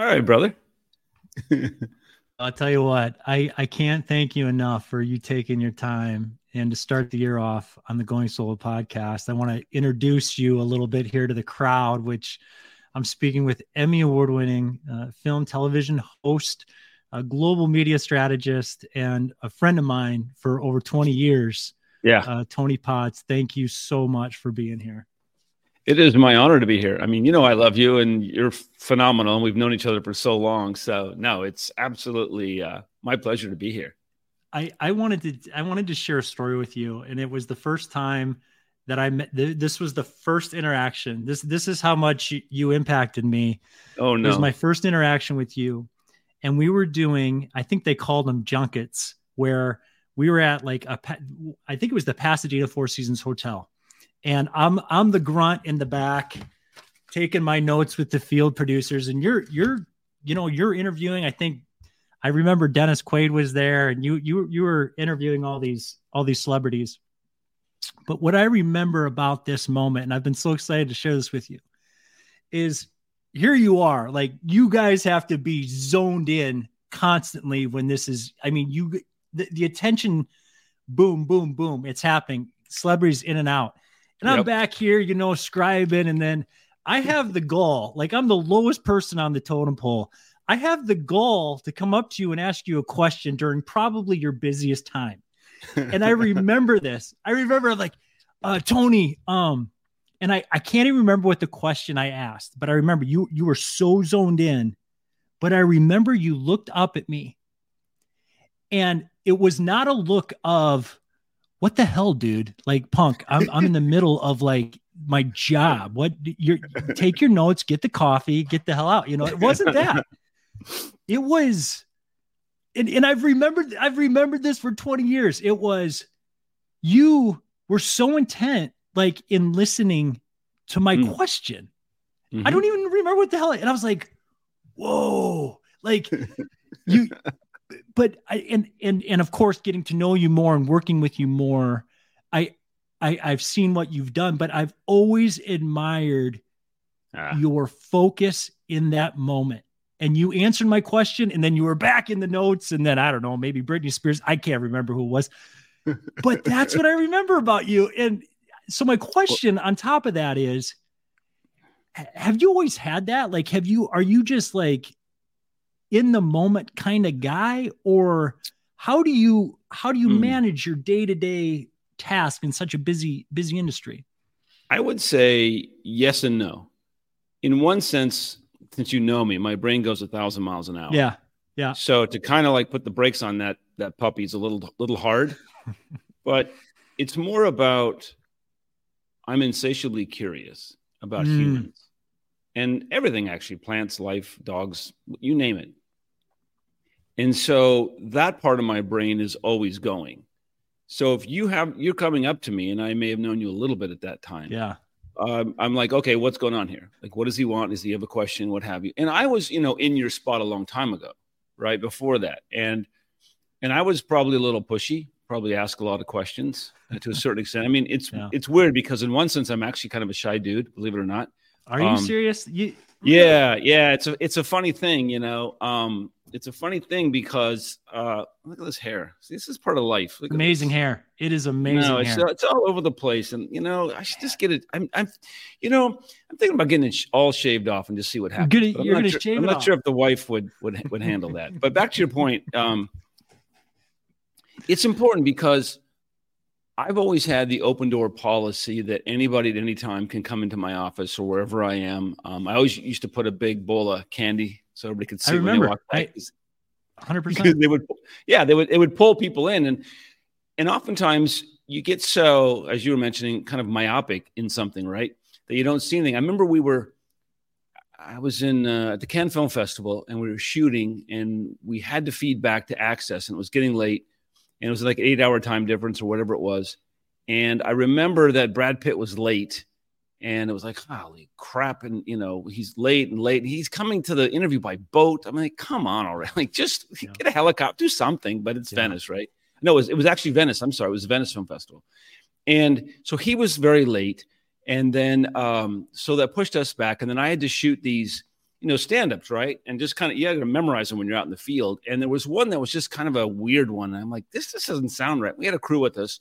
All right, brother. I'll tell you what, I, I can't thank you enough for you taking your time and to start the year off on the Going Solo podcast. I want to introduce you a little bit here to the crowd, which I'm speaking with Emmy award winning uh, film television host, a global media strategist, and a friend of mine for over 20 years. Yeah. Uh, Tony Potts, thank you so much for being here. It is my honor to be here. I mean, you know, I love you and you're phenomenal. And we've known each other for so long. So, no, it's absolutely uh, my pleasure to be here. I, I wanted to I wanted to share a story with you, and it was the first time that I met. This was the first interaction. This this is how much you, you impacted me. Oh no! It was my first interaction with you, and we were doing. I think they called them junkets, where we were at like a. I think it was the Pasadena Four Seasons Hotel, and I'm I'm the grunt in the back, taking my notes with the field producers, and you're you're you know you're interviewing. I think I remember Dennis Quaid was there, and you you you were interviewing all these all these celebrities. But what I remember about this moment, and I've been so excited to share this with you, is here you are. Like you guys have to be zoned in constantly when this is. I mean, you the, the attention, boom, boom, boom. It's happening. Celebrities in and out, and yep. I'm back here, you know, scribing, and then I have the goal. Like I'm the lowest person on the totem pole. I have the goal to come up to you and ask you a question during probably your busiest time. And I remember this. I remember like, uh, Tony, um, and I, I can't even remember what the question I asked, but I remember you you were so zoned in. But I remember you looked up at me and it was not a look of what the hell, dude? Like punk, I'm I'm in the middle of like my job. What you take your notes, get the coffee, get the hell out. You know, it wasn't that it was and, and I've remembered I've remembered this for 20 years. It was you were so intent like in listening to my mm. question. Mm-hmm. I don't even remember what the hell and I was like, whoa, like you but I and and and of course getting to know you more and working with you more, I I I've seen what you've done, but I've always admired ah. your focus in that moment and you answered my question and then you were back in the notes and then I don't know, maybe Britney Spears, I can't remember who it was. But that's what I remember about you. And so my question on top of that is have you always had that? Like have you are you just like in the moment kind of guy or how do you how do you mm. manage your day-to-day task in such a busy busy industry? I would say yes and no. In one sense, since you know me, my brain goes a thousand miles an hour. Yeah. Yeah. So to kind of like put the brakes on that that puppy is a little little hard, but it's more about I'm insatiably curious about mm. humans and everything actually plants, life, dogs, you name it. And so that part of my brain is always going. So if you have you're coming up to me and I may have known you a little bit at that time. Yeah um, I'm like, okay, what's going on here? Like, what does he want? Does he have a question? What have you? And I was, you know, in your spot a long time ago, right before that, and and I was probably a little pushy, probably ask a lot of questions uh, to a certain extent. I mean, it's yeah. it's weird because in one sense, I'm actually kind of a shy dude, believe it or not. Are you um, serious? You, yeah, yeah. It's a it's a funny thing, you know. Um, it's a funny thing because uh, look at this hair. See, this is part of life. Look amazing hair. It is amazing. No, it's, it's, all over the place, and you know, I should just get it. I'm, I'm, you know, I'm thinking about getting it all shaved off and just see what happens. You're gonna, you're gonna sure, shave I'm not off. sure if the wife would would would handle that. but back to your point, um, it's important because I've always had the open door policy that anybody at any time can come into my office or wherever I am. Um, I always used to put a big bowl of candy so everybody could see I remember. when they walk. Hundred percent. They would, yeah, they would. It would pull people in, and and oftentimes you get so, as you were mentioning, kind of myopic in something, right? That you don't see anything. I remember we were, I was in uh, at the Cannes Film Festival, and we were shooting, and we had to feed back to Access, and it was getting late, and it was like an eight-hour time difference or whatever it was. And I remember that Brad Pitt was late, and it was like, holy crap. And, you know, he's late and late. He's coming to the interview by boat. I'm like, come on already. Like, just yeah. get a helicopter, do something. But it's yeah. Venice, right? No, it was, it was actually Venice. I'm sorry. It was Venice Film Festival. And so he was very late. And then, um, so that pushed us back. And then I had to shoot these you know, stand-ups, right? And just kind of you got to memorize them when you're out in the field. And there was one that was just kind of a weird one. And I'm like, this just doesn't sound right. We had a crew with us.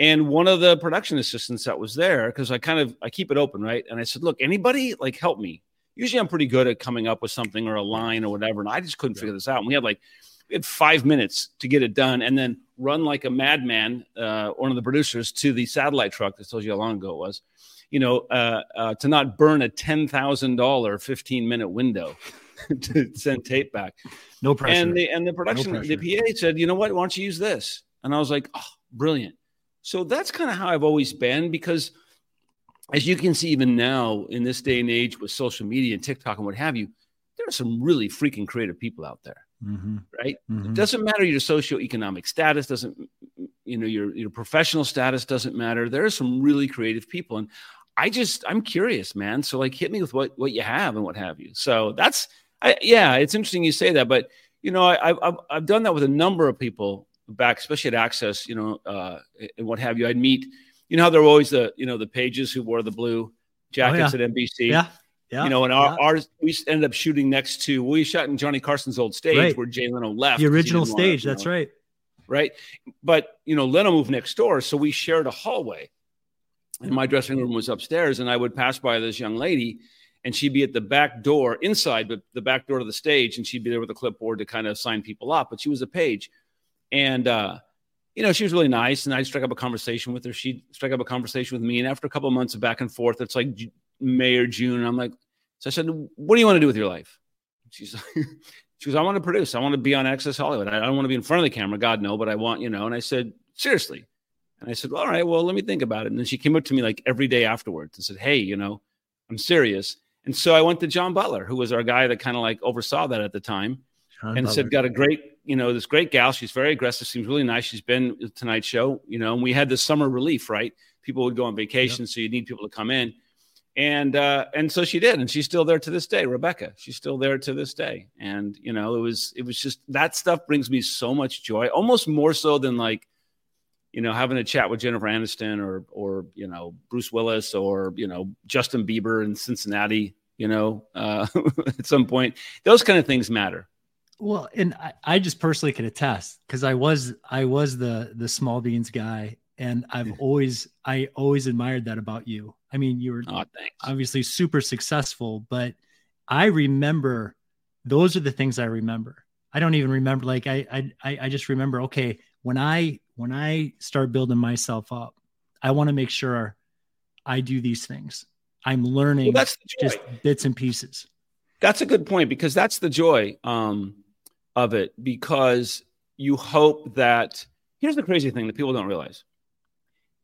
And one of the production assistants that was there, because I kind of I keep it open, right? And I said, look, anybody like help me. Usually I'm pretty good at coming up with something or a line or whatever. And I just couldn't yeah. figure this out. And we had like we had five minutes to get it done and then run like a madman, uh, one of the producers, to the satellite truck that tells you how long ago it was, you know, uh, uh, to not burn a $10,000 15 minute window to send tape back. No pressure. And the, and the production, no the PA said, you know what, why don't you use this? And I was like, oh, brilliant. So that's kind of how I've always been because as you can see, even now in this day and age with social media and TikTok and what have you, there are some really freaking creative people out there. Mm-hmm. Right? Mm-hmm. It doesn't matter your socioeconomic status, doesn't you know your your professional status doesn't matter. There are some really creative people, and I just I'm curious, man. So like, hit me with what what you have and what have you. So that's I, yeah, it's interesting you say that, but you know I, I've I've done that with a number of people back, especially at Access, you know, uh, and what have you. I'd meet, you know, how there were always the you know the pages who wore the blue jackets oh, yeah. at NBC. Yeah. Yeah, you know, and our, yeah. ours we ended up shooting next to we shot in Johnny Carson's old stage right. where Jay Leno left. The original stage, that's know, right. Right. But you know, Leno moved next door, so we shared a hallway. And my dressing room was upstairs, and I would pass by this young lady, and she'd be at the back door inside, but the back door to the stage, and she'd be there with a clipboard to kind of sign people up. But she was a page. And uh, you know, she was really nice, and I struck up a conversation with her. She struck up a conversation with me, and after a couple of months of back and forth, it's like May or June. And I'm like, so I said, "What do you want to do with your life?" She's like, she goes, "I want to produce. I want to be on Access Hollywood. I don't want to be in front of the camera, God no, but I want, you know." And I said, "Seriously." And I said, well, "All right, well, let me think about it." And then she came up to me like every day afterwards and said, "Hey, you know, I'm serious." And so I went to John Butler, who was our guy that kind of like oversaw that at the time, John and Butler. said, "Got a great, you know, this great gal. She's very aggressive. Seems really nice. She's been Tonight Show, you know." And we had this summer relief, right? People would go on vacation, yep. so you need people to come in and uh, and so she did, and she's still there to this day. Rebecca, she's still there to this day, and you know, it was it was just that stuff brings me so much joy, almost more so than like, you know, having a chat with Jennifer Aniston or or you know Bruce Willis or you know Justin Bieber in Cincinnati, you know, uh, at some point, those kind of things matter. Well, and I, I just personally can attest because I was I was the the small beans guy, and I've always I always admired that about you I mean, you were oh, obviously super successful, but I remember those are the things I remember. I don't even remember like I I I just remember okay, when I when I start building myself up, I want to make sure I do these things. I'm learning well, that's just bits and pieces. That's a good point because that's the joy um, of it because you hope that here's the crazy thing that people don't realize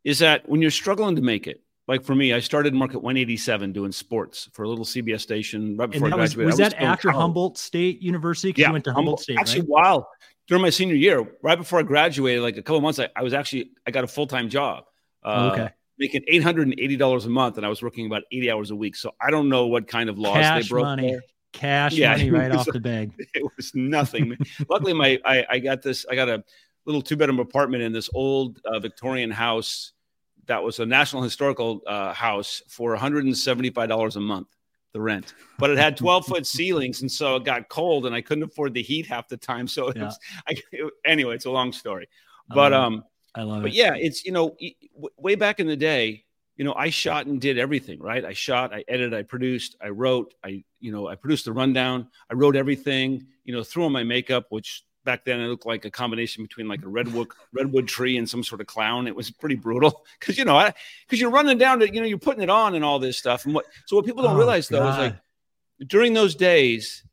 is that when you're struggling to make it, like for me, I started Market 187 doing sports for a little CBS station right before I graduated. Was, was that after college. Humboldt State University? Yeah, you went to Humboldt, Humboldt State. Actually, right? while during my senior year, right before I graduated, like a couple months, I, I was actually I got a full time job. Uh, okay. Making eight hundred and eighty dollars a month, and I was working about eighty hours a week. So I don't know what kind of laws Cash they broke money. there. Cash yeah, money right off the bag. It was nothing. Luckily, my I, I got this. I got a little two bedroom apartment in this old uh, Victorian house that was a National Historical uh, house for $175 a month, the rent. But it had 12 foot ceilings, and so it got cold, and I couldn't afford the heat half the time. So yeah. was, I, it, anyway, it's a long story. But um, I love but it. yeah, it's you know way back in the day, you know, I shot and did everything, right? I shot, I edited, I produced, I wrote, I, you know, I produced the rundown, I wrote everything, you know, threw on my makeup, which back then it looked like a combination between like a redwood redwood tree and some sort of clown. It was pretty brutal because you know because you're running down to you know you're putting it on and all this stuff. And what so what people don't oh, realize though is like during those days,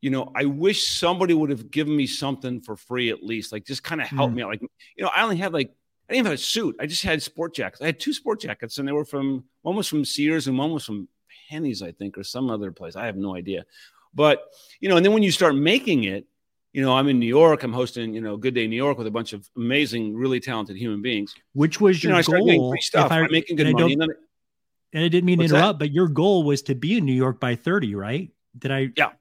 you know, I wish somebody would have given me something for free at least, like just kind of help mm. me out. Like you know, I only had like I didn't even have a suit. I just had sport jackets. I had two sport jackets, and they were from one was from Sears and one was from Penney's, I think, or some other place. I have no idea. But you know, and then when you start making it, you know, I'm in New York. I'm hosting, you know, Good Day New York with a bunch of amazing, really talented human beings. Which was your you know, goal? Stuff. I, am making good money. And, I, and I didn't mean to interrupt, that? but your goal was to be in New York by 30, right? Did I? Yeah.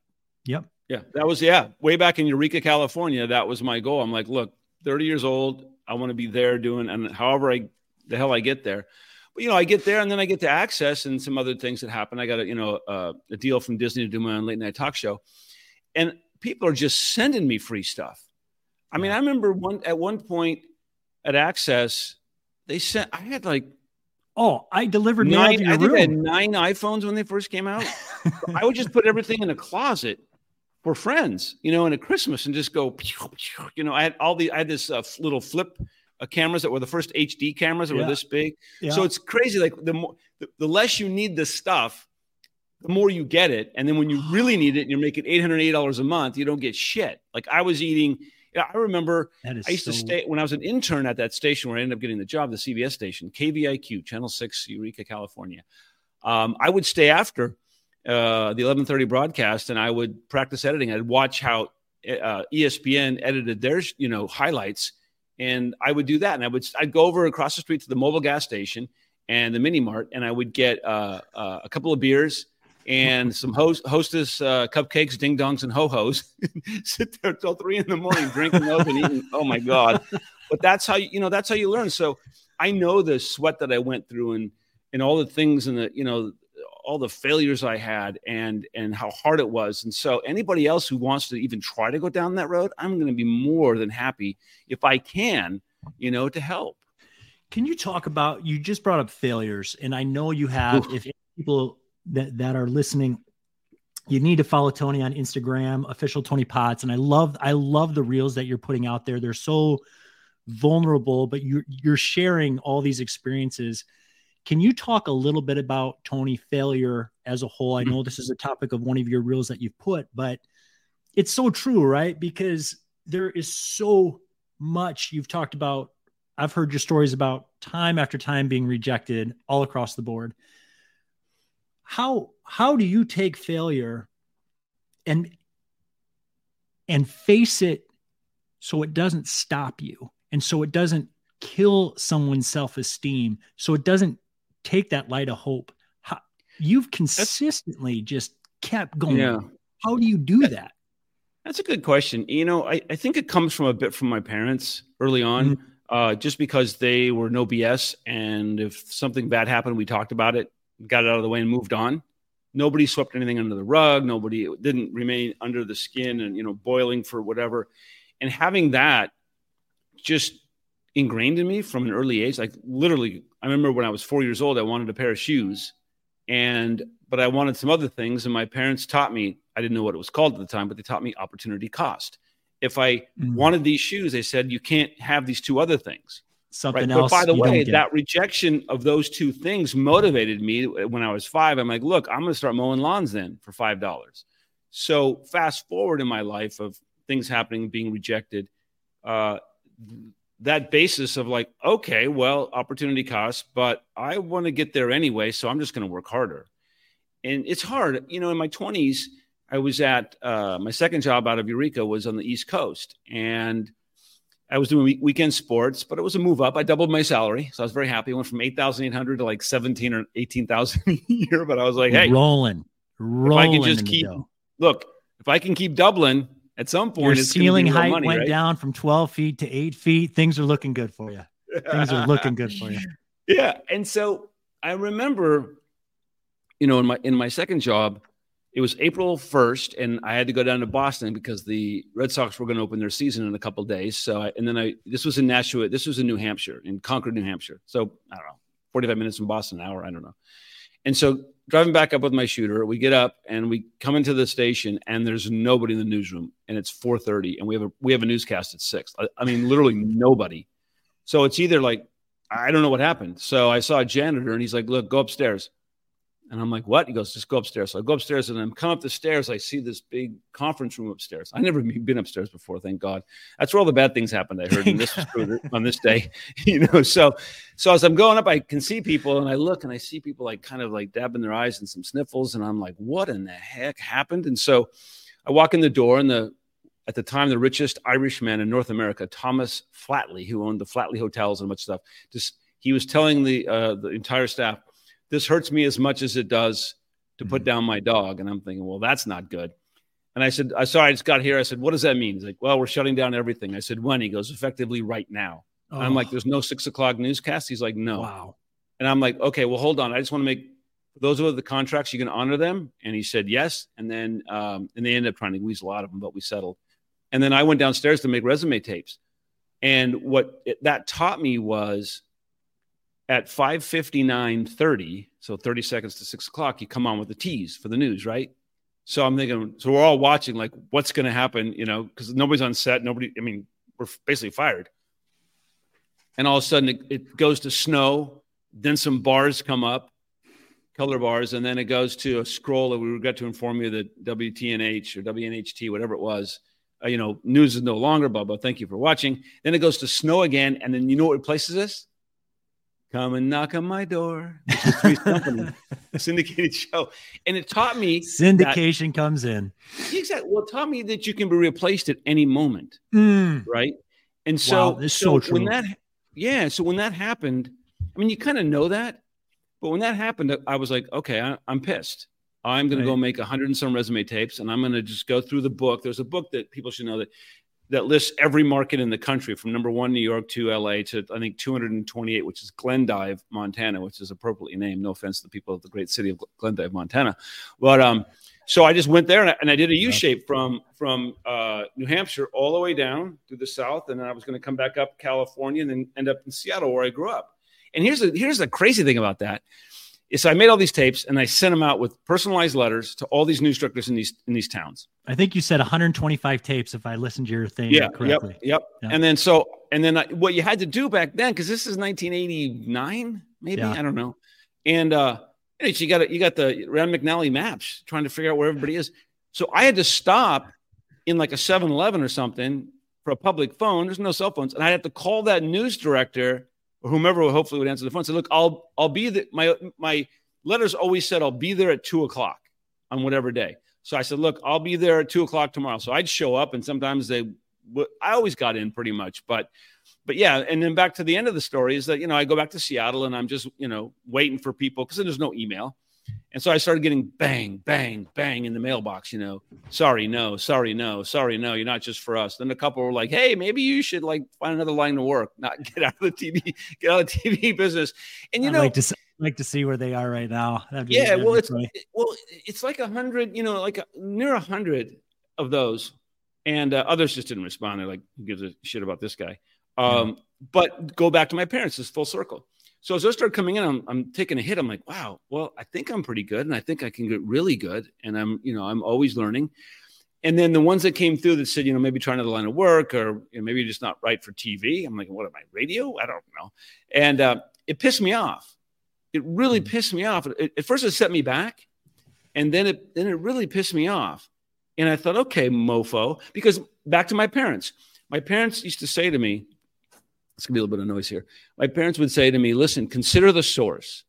Yep. Yeah. That was, yeah, way back in Eureka, California. That was my goal. I'm like, look, 30 years old. I want to be there doing, and however I, the hell I get there. But you know, I get there and then I get to access and some other things that happen. I got a you know a, a deal from Disney to do my own late night talk show, and people are just sending me free stuff. I mean, I remember one at one point at Access, they sent. I had like Oh, I delivered nine. I think I had nine iPhones when they first came out. I would just put everything in a closet for friends, you know, in a Christmas and just go, you know, I had all the, I had this uh, little flip uh, cameras that were the first HD cameras that Yeah. were this big. Yeah. So it's crazy. Like the more, the, the less you need the stuff, the more you get it. And then when you really need it and you're making $808 a month, you don't get shit. Like I was eating, yeah, I remember I used to stay when I was an intern at that station where I ended up getting the job, the CBS station, KVIQ, Channel Six, Eureka, California. Um, I would stay after uh, the eleven thirty broadcast, and I would practice editing. I'd watch how uh, ESPN edited their you know highlights, and I would do that. And I would I'd go over across the street to the Mobil gas station and the mini mart, and I would get uh, uh, a couple of beers. And some host, hostess uh, cupcakes, ding dongs, and ho hos. Sit there till three in the morning drinking those and eating. Oh my god! But that's how you, you know that's how you learn. So I know the sweat that I went through and and all the things and the you know all the failures I had and and how hard it was. And so anybody else who wants to even try to go down that road, I'm going to be more than happy if I can, you know, to help. Can you talk about you just brought up failures, and I know you have. Oof. If people that that are listening, you need to follow Tony on Instagram, official Tony Potts, and I love I love the reels that you're putting out there. They're so vulnerable, but you're you're sharing all these experiences. Can you talk a little bit about Tony failure as a whole? I mm-hmm. know this is a topic of one of your reels that you've put, but it's so true, right? Because there is so much you've talked about. I've heard your stories about time after time being rejected all across the board. How how do you take failure and and face it so it doesn't stop you and so it doesn't kill someone's self-esteem so it doesn't take that light of hope how, you've consistently just kept going Yeah. how do you do that That's a good question. You know, I, I think it comes from a bit from my parents early on, uh, just because they were no BS. And if something bad happened, we talked about it, got it out of the way, and moved on. Nobody swept anything under the rug. Nobody didn't remain under the skin and, you know, boiling for whatever. And having that just ingrained in me from an early age, like literally, I remember when I was four years old, I wanted a pair of shoes. And, but I wanted some other things. And my parents taught me, I didn't know what it was called at the time, but they taught me opportunity cost. If I Mm. wanted these shoes, they said, you can't have these two other things. something Right. else But by the way, that rejection of those two things motivated me when I was five. I'm like, look, I'm going to start mowing lawns then for $5. So fast forward in my life of things happening, being rejected, uh, that basis of like, okay, well, opportunity cost, but I want to get there anyway. So I'm just going to work harder. And it's hard. You know, in my 20s, I was at uh, my second job out of Eureka was on the East Coast. And I was doing week- weekend sports, but it was a move up. I doubled my salary, so I was very happy. I went from eight thousand eight hundred to like seventeen or eighteen thousand a year. But I was like, hey, rolling, rolling. just in the keep look, if I can keep doubling, at some point, Your ceiling height money, went right? down from 12 feet to eight feet. Things are looking good for you. Things are looking good for you. Yeah, and so I remember, you know, in my in my second job, it was April first, and I had to go down to Boston because the Red Sox were going to open their season in a couple days. So, I, and then I this was in Nashua, this was in New Hampshire, in Concord, New Hampshire. So I don't know, forty five minutes from Boston, an hour, I don't know. And so driving back up with my shooter, we get up and we come into the station, and there's nobody in the newsroom, and it's four thirty, and we have a we have a newscast at six. I, I mean, literally nobody. So it's either like I don't know what happened. So I saw a janitor and he's like, look, go upstairs. And I'm like, what? He goes, just go upstairs. So I go upstairs and I'm coming up the stairs. I see this big conference room upstairs. I never been upstairs before, thank God. That's where all the bad things happened. I heard, and this was true on this day, you know. So, so as I'm going up, I can see people, and I look and I see people like kind of like dabbing their eyes and some sniffles, and I'm like, what in the heck happened? And so, I walk in the door, and the at the time the richest Irishman in North America, Thomas Flatley, who owned the Flatley hotels and much stuff, just he was telling the uh, the entire staff, "This hurts me as much as it does to put down my dog." And I'm thinking, well, that's not good. And I said, "I sorry, I just got here." I said, "What does that mean?" He's like, "Well, we're shutting down everything." I said, "When?" He goes, "Effectively, right now." And I'm Oh, like, "There's no six o'clock newscast." He's like, "No." wow. And I'm like, okay, well, hold on. I just want to make those are the contracts. You can honor them. And he said yes. And then um, and they ended up trying to weasel a lot of them, but we settled. And then I went downstairs to make resume tapes. And what it, that taught me was at 5:59:30, so 30 seconds to six o'clock, you come on with the tease for the news, right? So I'm thinking, so we're all watching, like, what's going to happen, you know, because nobody's on set. Nobody, I mean, we're basically fired. And all of a sudden, it, it goes to snow. Then some bars come up, color bars, and then it goes to a scroll that we regret to inform you that WTNH or WNHT, whatever it was, uh, you know, news is no longer, blah. Thank you for watching. Then it goes to snow again. And then you know what replaces this? Come and knock on my door. Company, a syndicated show. And it taught me syndication that, comes in. Exactly. Well, it taught me that you can be replaced at any moment. Mm. Right. And so, wow, so, so when that, yeah. So when that happened, I mean, you kind of know that, but when that happened, I was like, okay, I, am pissed. I'm right. to go make a hundred and some resume tapes, and I'm going to just go through the book. There's a book that people should know that that lists every market in the country from number one New York to LA to I think 228, which is Glendive, Montana, which is appropriately named. No offense to the people of the great city of Glendive, Montana, but um, so I just went there and I, and I did a U shape from from uh, New Hampshire all the way down to the south, and then I was going to come back up California and then end up in Seattle where I grew up. And here's the here's the crazy thing about that is I made all these tapes and I sent them out with personalized letters to all these news directors in these in these towns. I think you said 125 tapes if I listened to your thing yeah, correctly. Yep, yep. And then so and then I, what you had to do back then because this is 1989 maybe yeah. I don't know, and uh, you got you got the Rand McNally maps trying to figure out where everybody is. So I had to stop in like a 7-Eleven or something for a public phone. There's no cell phones, and I had to call that news director or whomever hopefully would answer the phone. Say, look, I'll I'll be the my my letters always said I'll be there at two o'clock on whatever day. So I said, look, I'll be there at two o'clock tomorrow. So I'd show up, and sometimes they, I always got in pretty much, but, but yeah. And then back to the end of the story is that you know I go back to Seattle and I'm just you know waiting for people because there's no email. And so I started getting bang, bang, bang in the mailbox, you know, sorry, no, sorry, no, sorry, no, you're not just for us. Then a couple were like, hey, maybe you should like find another line to work, not get out of the TV, get out of the TV business. And you I'd know, like to like to see where they are right now. Yeah, well, it's well, it's like a hundred, you know, like a, near a hundred of those, and uh, others just didn't respond. They're like, who gives a shit about this guy? Um, yeah. But go back to my parents, it's full circle. So as those start coming in, I'm, I'm taking a hit. I'm like, wow, well, I think I'm pretty good, and I think I can get really good, and I'm, you know, I'm always learning. And then the ones that came through that said, you know, maybe try another line of work, or you know, maybe just not right for TV. I'm like, what am I, radio? I don't know. And uh, it pissed me off. It really mm-hmm. pissed me off. It, at first, it set me back, and then it then it really pissed me off. And I thought, okay, mofo, because back to my parents. My parents used to say to me, it's gonna be a little bit of noise here. My parents would say to me, listen, consider the source.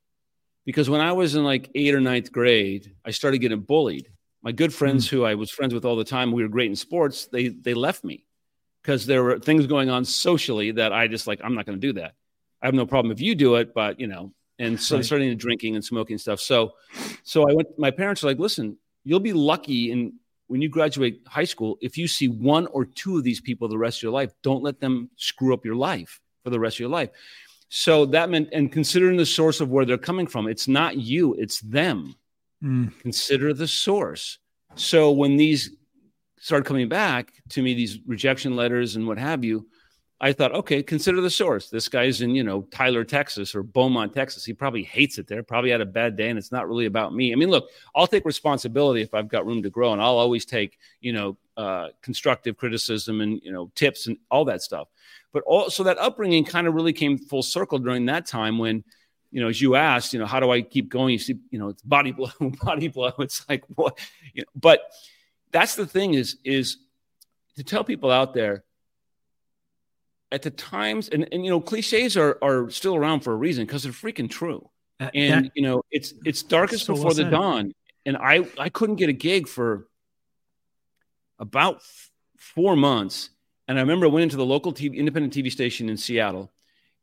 Because when I was in like eighth or ninth grade, I started getting bullied. My good friends mm. who I was friends with all the time, we were great in sports, they they left me because there were things going on socially that I just like, I'm not gonna do that. I have no problem if you do it, but you know, and so right. starting to drinking and smoking stuff. So so I went, my parents are like, listen, you'll be lucky in when you graduate high school, if you see one or two of these people the rest of your life, don't let them screw up your life for the rest of your life. So that meant, and considering the source of where they're coming from, it's not you, it's them. Mm. Consider the source. So when these started coming back to me, these rejection letters and what have you, I thought, okay, consider the source. This guy's in, you know, Tyler, Texas or Beaumont, Texas. He probably hates it there, probably had a bad day, and it's not really about me. I mean, look, I'll take responsibility if I've got room to grow, and I'll always take, you know, uh, constructive criticism and, you know, tips and all that stuff. But also that upbringing kind of really came full circle during that time when, you know, as you asked, you know, how do I keep going? You see, you know, it's body blow, body blow. It's like what, you know, but that's the thing is, is to tell people out there, at the times and, and you know cliches are are still around for a reason because they're freaking true. Uh, and that, you know it's it's darkest so before well the dawn. And i i couldn't get a gig for about f- four months. And i remember i went into the local TV, independent tv station in seattle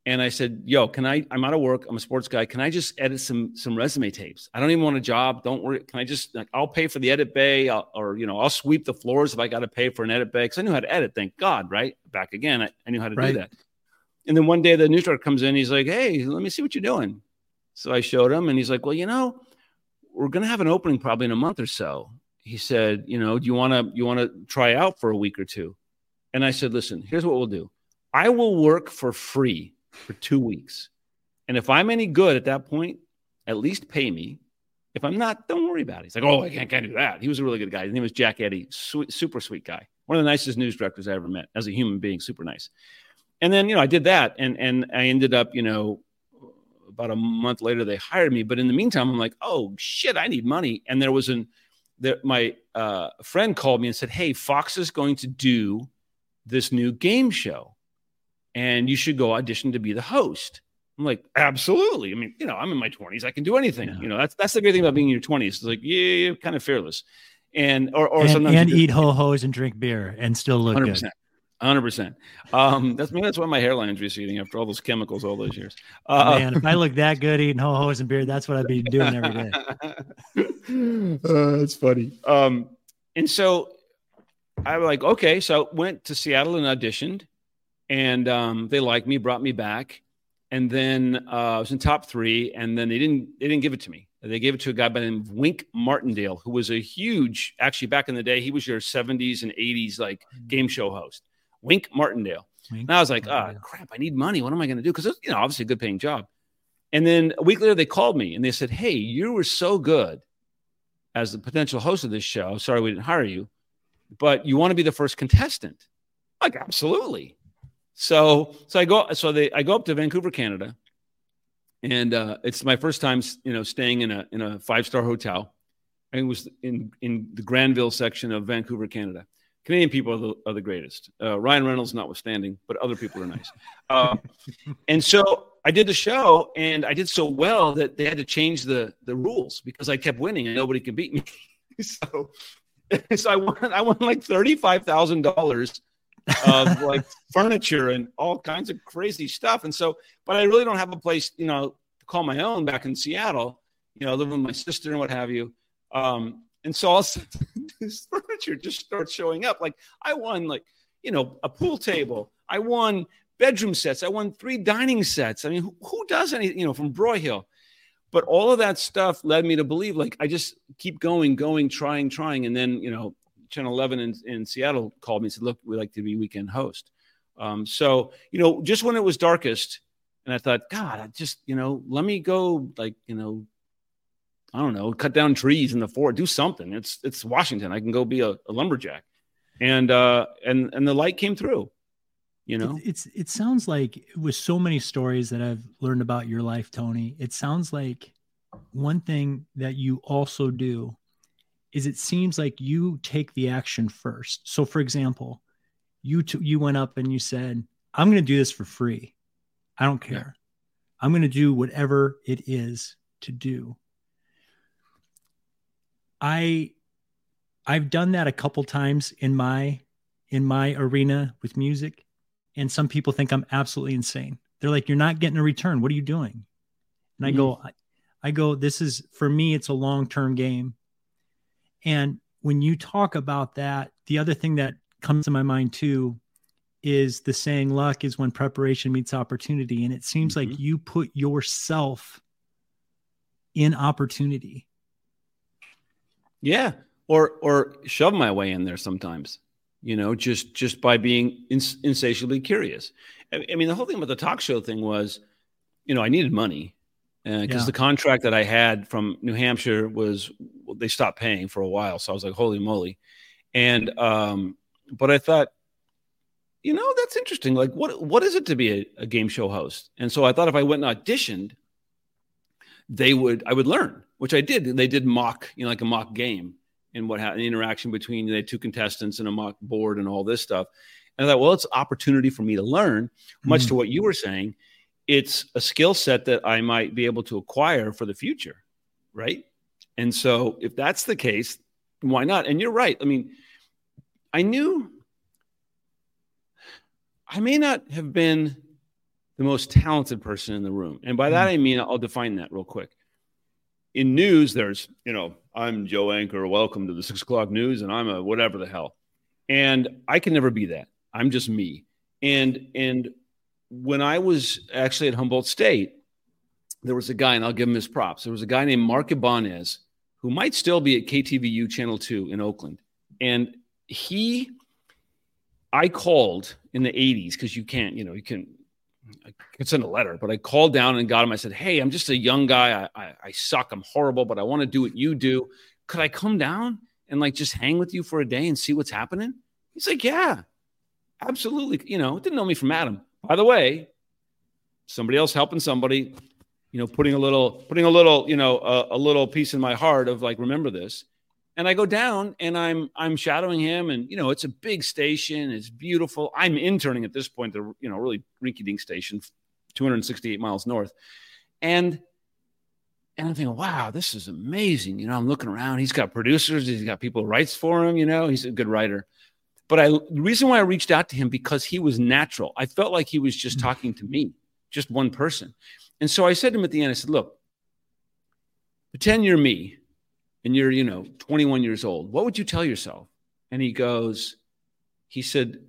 and I said, "Yo, can I? I'm out of work. I'm a sports guy. Can I just edit some some resume tapes? I don't even want a job. Don't worry. Can I just? Like, I'll pay for the edit bay, I'll, or you know, I'll sweep the floors if I got to pay for an edit bay because I knew how to edit. Thank God, right? Back again, I, I knew how to right. do that. And then one day the news director comes in. He's like, "Hey, let me see what you're doing." So I showed him, and he's like, "Well, you know, we're going to have an opening probably in a month or so." He said, "You know, do you want to you want to try out for a week or two? And I said, "Listen, here's what we'll do. I will work for free for two weeks, and if I'm any good at that point, at least pay me. If I'm not, don't worry about it." He's like, "Oh, I can't, can't do that." He was a really good guy. His name was Jack Eddy, sweet, super sweet guy, one of the nicest news directors I ever met as a human being, super nice. And then you know I did that, and and I ended up you know about a month later they hired me but in the meantime i'm like oh shit i need money and there was an there, my uh, friend called me and said hey fox is going to do this new game show and you should go audition to be the host i'm like absolutely i mean you know i'm in my 20s i can do anything yeah. you know that's that's the great thing about being in your 20s it's like yeah you're kind of fearless and or, or and, sometimes and eat ho hos and drink beer and still look 100%. good Hundred percent. Um, that's maybe that's why my hairline's receding after all those chemicals all those years. Uh, Man, if I look that good eating ho hos and beer, that's what I'd be doing every day. uh, that's funny. Um, and so I was like, okay, so I went to Seattle and auditioned, and um, they liked me, brought me back, and then uh, I was in top three, and then they didn't they didn't give it to me. They gave it to a guy by the name of Wink Martindale, who was a huge, actually back in the day, he was your 70s and 80s like mm. game show host. Wink Martindale. Wink and I was like, oh, crap, I need money. What am I going to do? Because, you know, obviously a good paying job. And then a week later, they called me and they said, hey, you were so good as the potential host of this show. Sorry, we didn't hire you, but you want to be the first contestant. Like, absolutely. So, so I go, so they, I go up to Vancouver, Canada, and uh, it's my first time, you know, staying in a in a five star hotel. it was in in the Granville section of Vancouver, Canada. Canadian people are the, are the greatest. Uh, Ryan Reynolds notwithstanding, but other people are nice. Uh, and so I did the show, and I did so well that they had to change the the rules because I kept winning and nobody could beat me. so, so I won. I won like thirty five thousand dollars of like furniture and all kinds of crazy stuff. And so, but I really don't have a place, you know, to call my own back in Seattle. You know, living with my sister and what have you. Um, and so all this furniture just starts showing up. Like I won, like you know, a pool table. I won bedroom sets. I won three dining sets. I mean, who, who does any, you know, from Broyhill? But all of that stuff led me to believe, like, I just keep going, going, trying, trying, and then you know, Channel 11 in, in Seattle called me and said, "Look, we'd like to be weekend host." Um, so you know, just when it was darkest, and I thought, God, I just you know, let me go, like you know, I don't know, cut down trees in the forest, do something. It's it's Washington. I can go be a, a lumberjack, and uh, and and the light came through. You know, it's it sounds like with so many stories that I've learned about your life, Tony. It sounds like one thing that you also do is it seems like you take the action first. So, for example, you t- you went up and you said, "I'm going to do this for free. I don't care. Yeah. I'm going to do whatever it is to do." I I've done that a couple times in my in my arena with music and some people think I'm absolutely insane. They're like you're not getting a return. What are you doing? And I mm-hmm. go I, I go this is for me it's a long-term game. And when you talk about that, the other thing that comes to my mind too is the saying luck is when preparation meets opportunity and it seems mm-hmm. like you put yourself in opportunity yeah, or or shove my way in there sometimes. You know, just just by being ins- insatiably curious. I, I, mean, the whole thing about the talk show thing was, you know, I needed money because uh, yeah. the contract that I had from New Hampshire was they stopped paying for a while, so I was like, holy moly! And um, but I thought, you know, that's interesting. Like, what what is it to be a, a game show host? And so I thought if I went and auditioned, they would I would learn which I did. They did mock, you know, like a mock game and what happened, the interaction between the two contestants and a mock board and all this stuff. And I thought, well, it's opportunity for me to learn, much mm-hmm. to what you were saying. It's a skill set that I might be able to acquire for the future. Right. And so if that's the case, why not? And you're right. I mean, I knew I may not have been the most talented person in the room. And by that, mm-hmm. I mean, I'll define that real quick in news, there's, you know, I'm Joe Anchor, welcome to the six o'clock news, and I'm a whatever the hell. And I can never be that. I'm just me. And and when I was actually at Humboldt State, there was a guy, and I'll give him his props. There was a guy named Mark Ibanez who might still be at KTVU Channel 2 in Oakland. And he, I called in the 80s because you can't, you know, you can, I could send a letter, but I called down and got him. I said, Hey, I'm just a young guy. I, I, I suck. I'm horrible, but I want to do what you do. Could I come down and like just hang with you for a day and see what's happening? He's like, Yeah, absolutely. You know, didn't know me from Adam. By the way, somebody else helping somebody, you know, putting a little, putting a little, you know, a, a little piece in my heart of like, remember this. And I go down and I'm I'm shadowing him, and you know, it's a big station, it's beautiful. I'm interning at this point, the you know, really rinky-dink station, 268 miles north. And and I'm thinking, wow, this is amazing. You know, I'm looking around. He's got producers, he's got people who writes for him, you know, he's a good writer. But I the reason why I reached out to him because he was natural. I felt like he was just mm. talking to me, just one person. And so I said to him at the end, I said, look, pretend you're me and you're, you know, 21 years old. What would you tell yourself? And he goes, he said,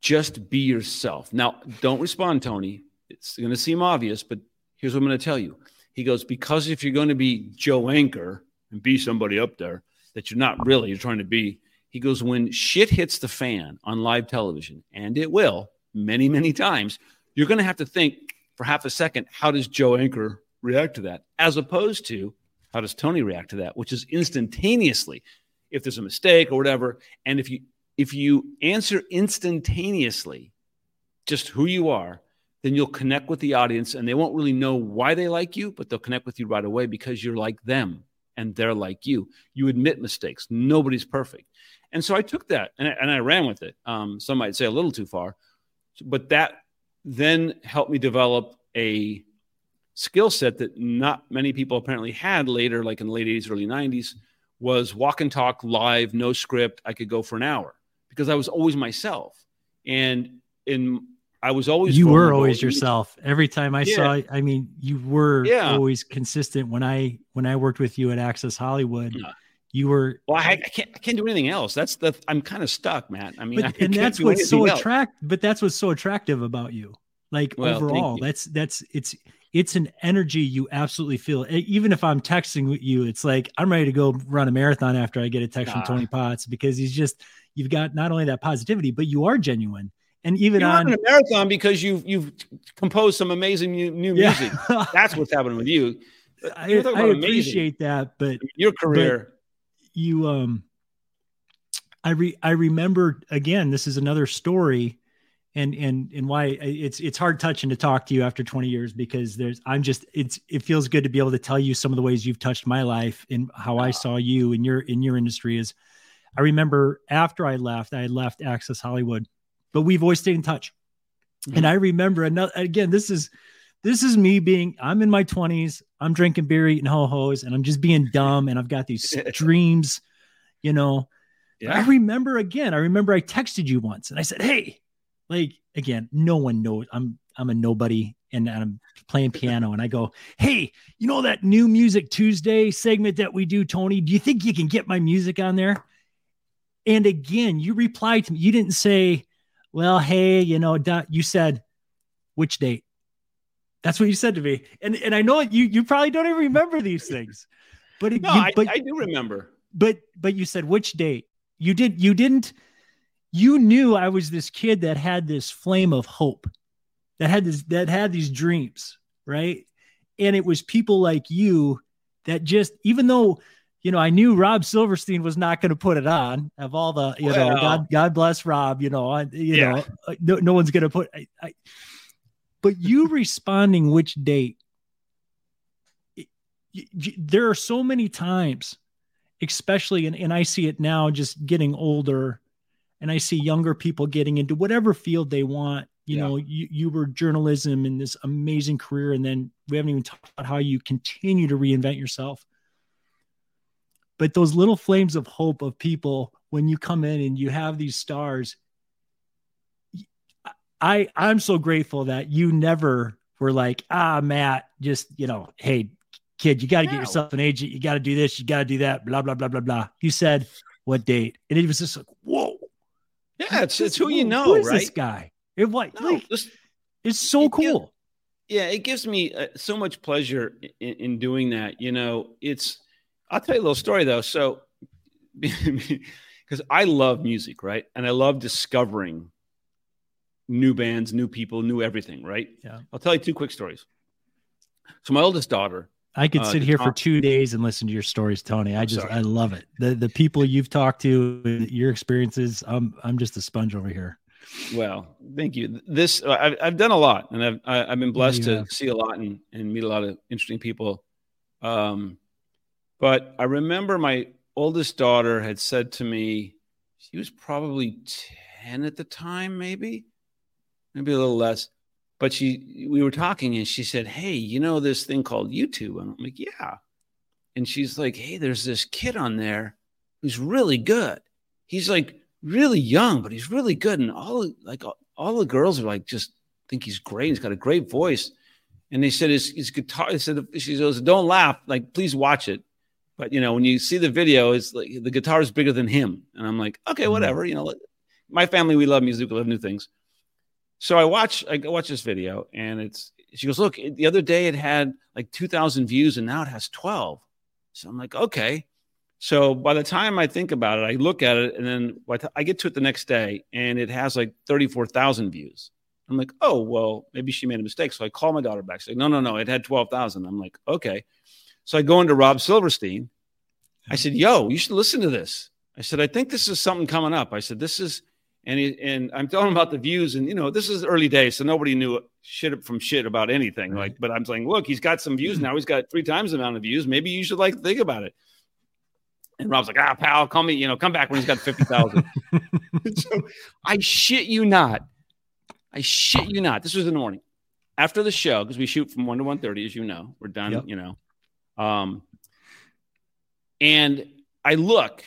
just be yourself. Now, don't respond, Tony. It's going to seem obvious, but here's what I'm going to tell you. He goes, because if you're going to be Joe Anchor and be somebody up there that you're not really, you're trying to be, he goes, when shit hits the fan on live television, and it will many, many times, you're going to have to think for half a second, how does Joe Anchor react to that? As opposed to how does Tony react to that, which is instantaneously if there's a mistake or whatever. And if you if you answer instantaneously just who you are, then you'll connect with the audience and they won't really know why they like you, but they'll connect with you right away because you're like them and they're like you. You admit mistakes. Nobody's perfect. And so I took that and I, and I ran with it. Um, some might say a little too far, but that then helped me develop a skill set that not many people apparently had later, like in the late 80s, early 90s, was walk and talk live, no script. I could go for an hour because I was always myself. And in I was always you were always yourself. Every time I yeah. saw, I mean, you were yeah. always consistent. When I when I worked with you at Access Hollywood, yeah. you were well I, I, can't i can't do anything else. That's the i'm kind of stuck matt. I mean but, I and that's what's so attract but that's what's so attractive about you. Like well, overall that's that's it's it's an energy you absolutely feel. Even if i'm texting you it's like i'm ready to go run a marathon after i get a text from tony potts because he's just you've got not only that positivity but you are genuine and even You're on a marathon because you've you've composed some amazing new, new yeah. music. That's what's happening with you. I, I appreciate that but your career. you um I re I remember again, this is another story and and and why it's it's hard touching to talk to you after 20 years because there's I'm just it's it feels good to be able to tell you some of the ways you've touched my life and how I saw you in your in your industry is I remember after I left, I left Access Hollywood, but we've always stayed in touch. Mm-hmm. And I remember another again, this is this is me being i'm in my 20s i'm drinking beer eating ho-hos and i'm just being dumb and i've got these dreams you know yeah. i remember again i remember i texted you once and i said hey like again no one knows i'm i'm a nobody and i'm playing piano and i go hey you know that new music tuesday segment that we do tony do you think you can get my music on there and again you replied to me you didn't say well hey you know you said which date that's what you said to me. And and I know you you probably don't even remember these things. But no, you, I, but, I do remember. But but you said which date? You did you didn't you knew I was this kid that had this flame of hope, that had this that had these dreams, right? And it was people like you that just even though you know, I knew Rob Silverstein was not going to put it on. Of all the, you well, know, God, God bless Rob. You know, I, you yeah. know, no, no one's going to put. I, I, but you responding which date there are so many times especially and, and i see it now just getting older and i see younger people getting into whatever field they want you yeah. know you, you were journalism in this amazing career and then we haven't even talked about how you continue to reinvent yourself but those little flames of hope of people when you come in and you have these stars I I'm so grateful that you never were like, ah, Matt, just you know, hey, kid, you got to no. get yourself an agent. You got to do this. You got to do that. Blah blah blah blah blah. You said what date, and it was just like, whoa. Yeah, it's, it's who you know, who is right? This guy. It what? No, like, this, it's so cool. Yeah, it gives me uh, so much pleasure in, in, doing that. You know, it's. I'll tell you a little story though. So, because I love music, right, and I love discovering new bands, new people, new everything, right? Yeah. I'll tell you two quick stories. So my oldest daughter. I could uh, sit here for two days and listen to your stories, Tony. I just Sorry. I love it. The the people you've talked to, your experiences. I'm I'm just a sponge over here. Well, thank you. This uh, I've, I've done a lot, and I've I, have i have been blessed yeah, to see a lot and, and meet a lot of interesting people. Um, but I remember my oldest daughter had said to me, she was probably ten at the time, maybe, maybe a little less. But she, we were talking, and she said, "Hey, you know this thing called YouTube?" And I'm like, "Yeah." And she's like, "Hey, there's this kid on there who's really good. He's like." really young, but he's really good. And all like all the girls are like just think he's great. He's got a great voice. And they said his, his guitar. They said she goes, "Don't laugh. Like, please watch it." But you know, when you see the video, it's like the guitar is bigger than him. And I'm like, okay, mm-hmm. whatever. You know, my family we love music, we love new things. So I watch I watch this video, and it's she goes, "Look, the other day it had like 2,000 views, and now it has 12." So I'm like, okay. So by the time I think about it, I look at it and then I get to it the next day and it has like 34,000 views. I'm like, oh, well, maybe she made a mistake. So I call my daughter back. She's like, no, no, no, it had 12,000. I'm like, okay. So I go into Rob Silverstein. I said, yo, you should listen to this. I said, I think this is something coming up. I said, this is, and he, and I'm telling him about the views, and you know, this is early days, so nobody knew shit from shit about anything. Like, but I'm saying, look, he's got some views now. He's got three times the amount of views. Maybe you should like think about it. And Rob's like, ah, pal, call me, you know, come back when he's got 50,000. so I shit you not. I shit you not. This was in the morning after the show, because we shoot from 1 to 1.30, as you know. We're done, yep. you know. Um, and I look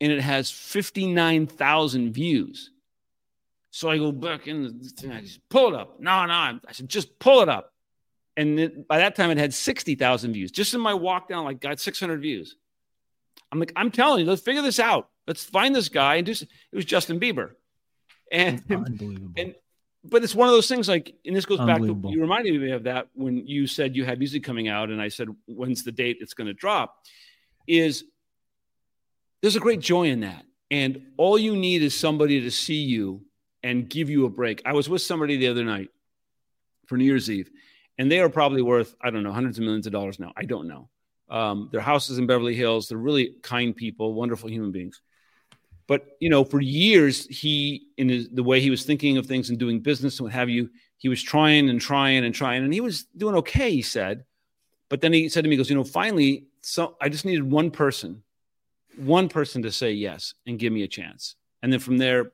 and it has 59,000 views. So I go back in the thing. I just pull it up. No, no. I said, just pull it up. And it, by that time, it had 60,000 views. Just in my walk down, like, got 600 views. I'm like, I'm telling you, let's figure this out. Let's find this guy and do. It was Justin Bieber, and unbelievable. And but it's one of those things like, and this goes back to you reminded me of that when you said you had music coming out, and I said, when's the date it's going to drop? Is there's a great joy in that, and all you need is somebody to see you and give you a break. I was with somebody the other night for New Year's Eve, and they are probably worth I don't know hundreds of millions of dollars now. I don't know um, their houses in Beverly Hills. They're really kind people, wonderful human beings. But you know, for years, he in his, the way he was thinking of things and doing business and what have you, he was trying and trying and trying, and he was doing okay. He said, but then he said to me, he "Goes, you know, finally, so I just needed one person, one person to say yes and give me a chance, and then from there,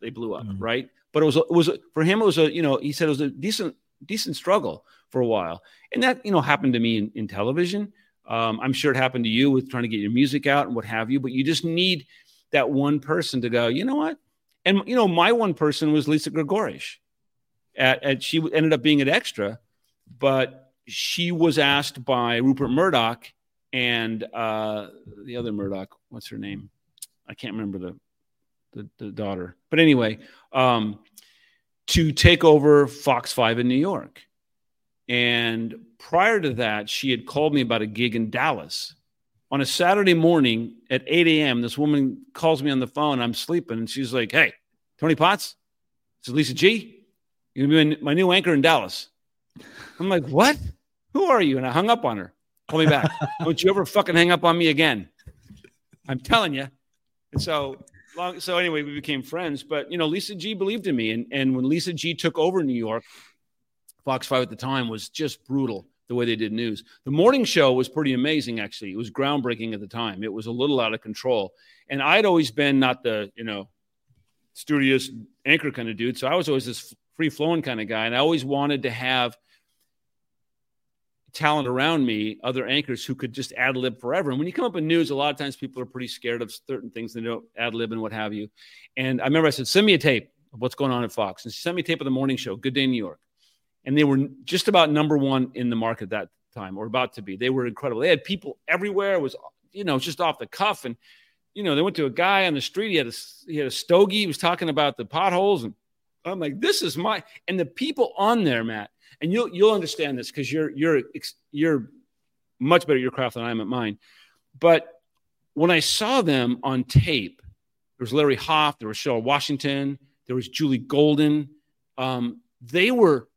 they blew up, mm-hmm. right? But it was it was for him. It was a you know he said it was a decent decent struggle for a while, and that you know happened to me in, in television. Um, I'm sure it happened to you with trying to get your music out and what have you, but you just need that one person to go, you know what? And, you know, my one person was Lisa Gregorisch. At, at, she ended up being an extra, but she was asked by Rupert Murdoch and uh, the other Murdoch, what's her name? I can't remember the, the, the daughter. But anyway, um, to take over Fox 5 in New York. And prior to that, she had called me about a gig in Dallas. On a Saturday morning at 8 a.m., this woman calls me on the phone. I'm sleeping, and she's like, Hey, Tony Potts, this is Lisa G. You're going to be my new anchor in Dallas. I'm like, What? Who are you? And I hung up on her. Call me back. Don't you ever fucking hang up on me again. I'm telling you. And so, long, so anyway, we became friends. But, you know, Lisa G believed in me. And, and when Lisa G took over New York, Fox 5 at the time was just brutal the way they did news. The morning show was pretty amazing, actually. It was groundbreaking at the time. It was a little out of control. And I'd always been not the, you know, studious anchor kind of dude. So I was always this free flowing kind of guy. And I always wanted to have talent around me, other anchors who could just ad lib forever. And when you come up in news, a lot of times people are pretty scared of certain things. They don't ad lib and what have you. And I remember I said, send me a tape of what's going on at Fox. And she sent me a tape of the morning show, Good Day New York and they were just about number one in the market that time, or about to be. They were incredible. They had people everywhere. It was you know just off the cuff, and you know they went to a guy on the street. He had a he had a stogie. He was talking about the potholes, and I'm like, this is my. And the people on there, Matt, and you'll you'll understand this because you're you're you're much better at your craft than I am at mine. But when I saw them on tape, there was Larry Hoff, there was Cheryl Washington, there was Julie Golden. Um, they were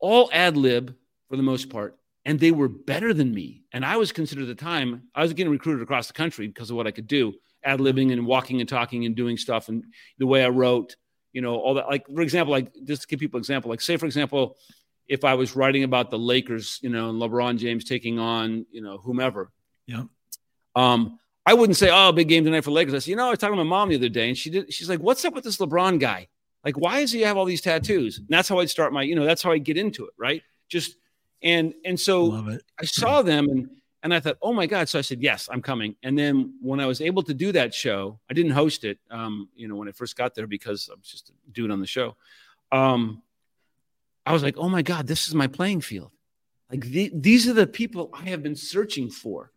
all ad lib for the most part, and they were better than me. And I was considered at the time, I was getting recruited across the country because of what I could do, ad libbing and walking and talking and doing stuff and the way I wrote, you know, all that. Like, for example, like just to give people an example, like say, for example, if I was writing about the Lakers, you know, and LeBron James taking on, you know, whomever. Yeah. Um, I wouldn't say, "Oh, big game tonight for Lakers." I said, "You know, I was talking to my mom the other day, and she did. She's like, "What's up with this LeBron guy? Like, why does he have all these tattoos?" And that's how I'd start my, you know, that's how I get into it, right? Just and and so I saw them and and I thought, "Oh my god!" So I said, "Yes, I'm coming." And then when I was able to do that show, I didn't host it, um, you know, when I first got there because I was just a dude on the show. Um, I was like, "Oh my god, this is my playing field." Like the, these are the people I have been searching for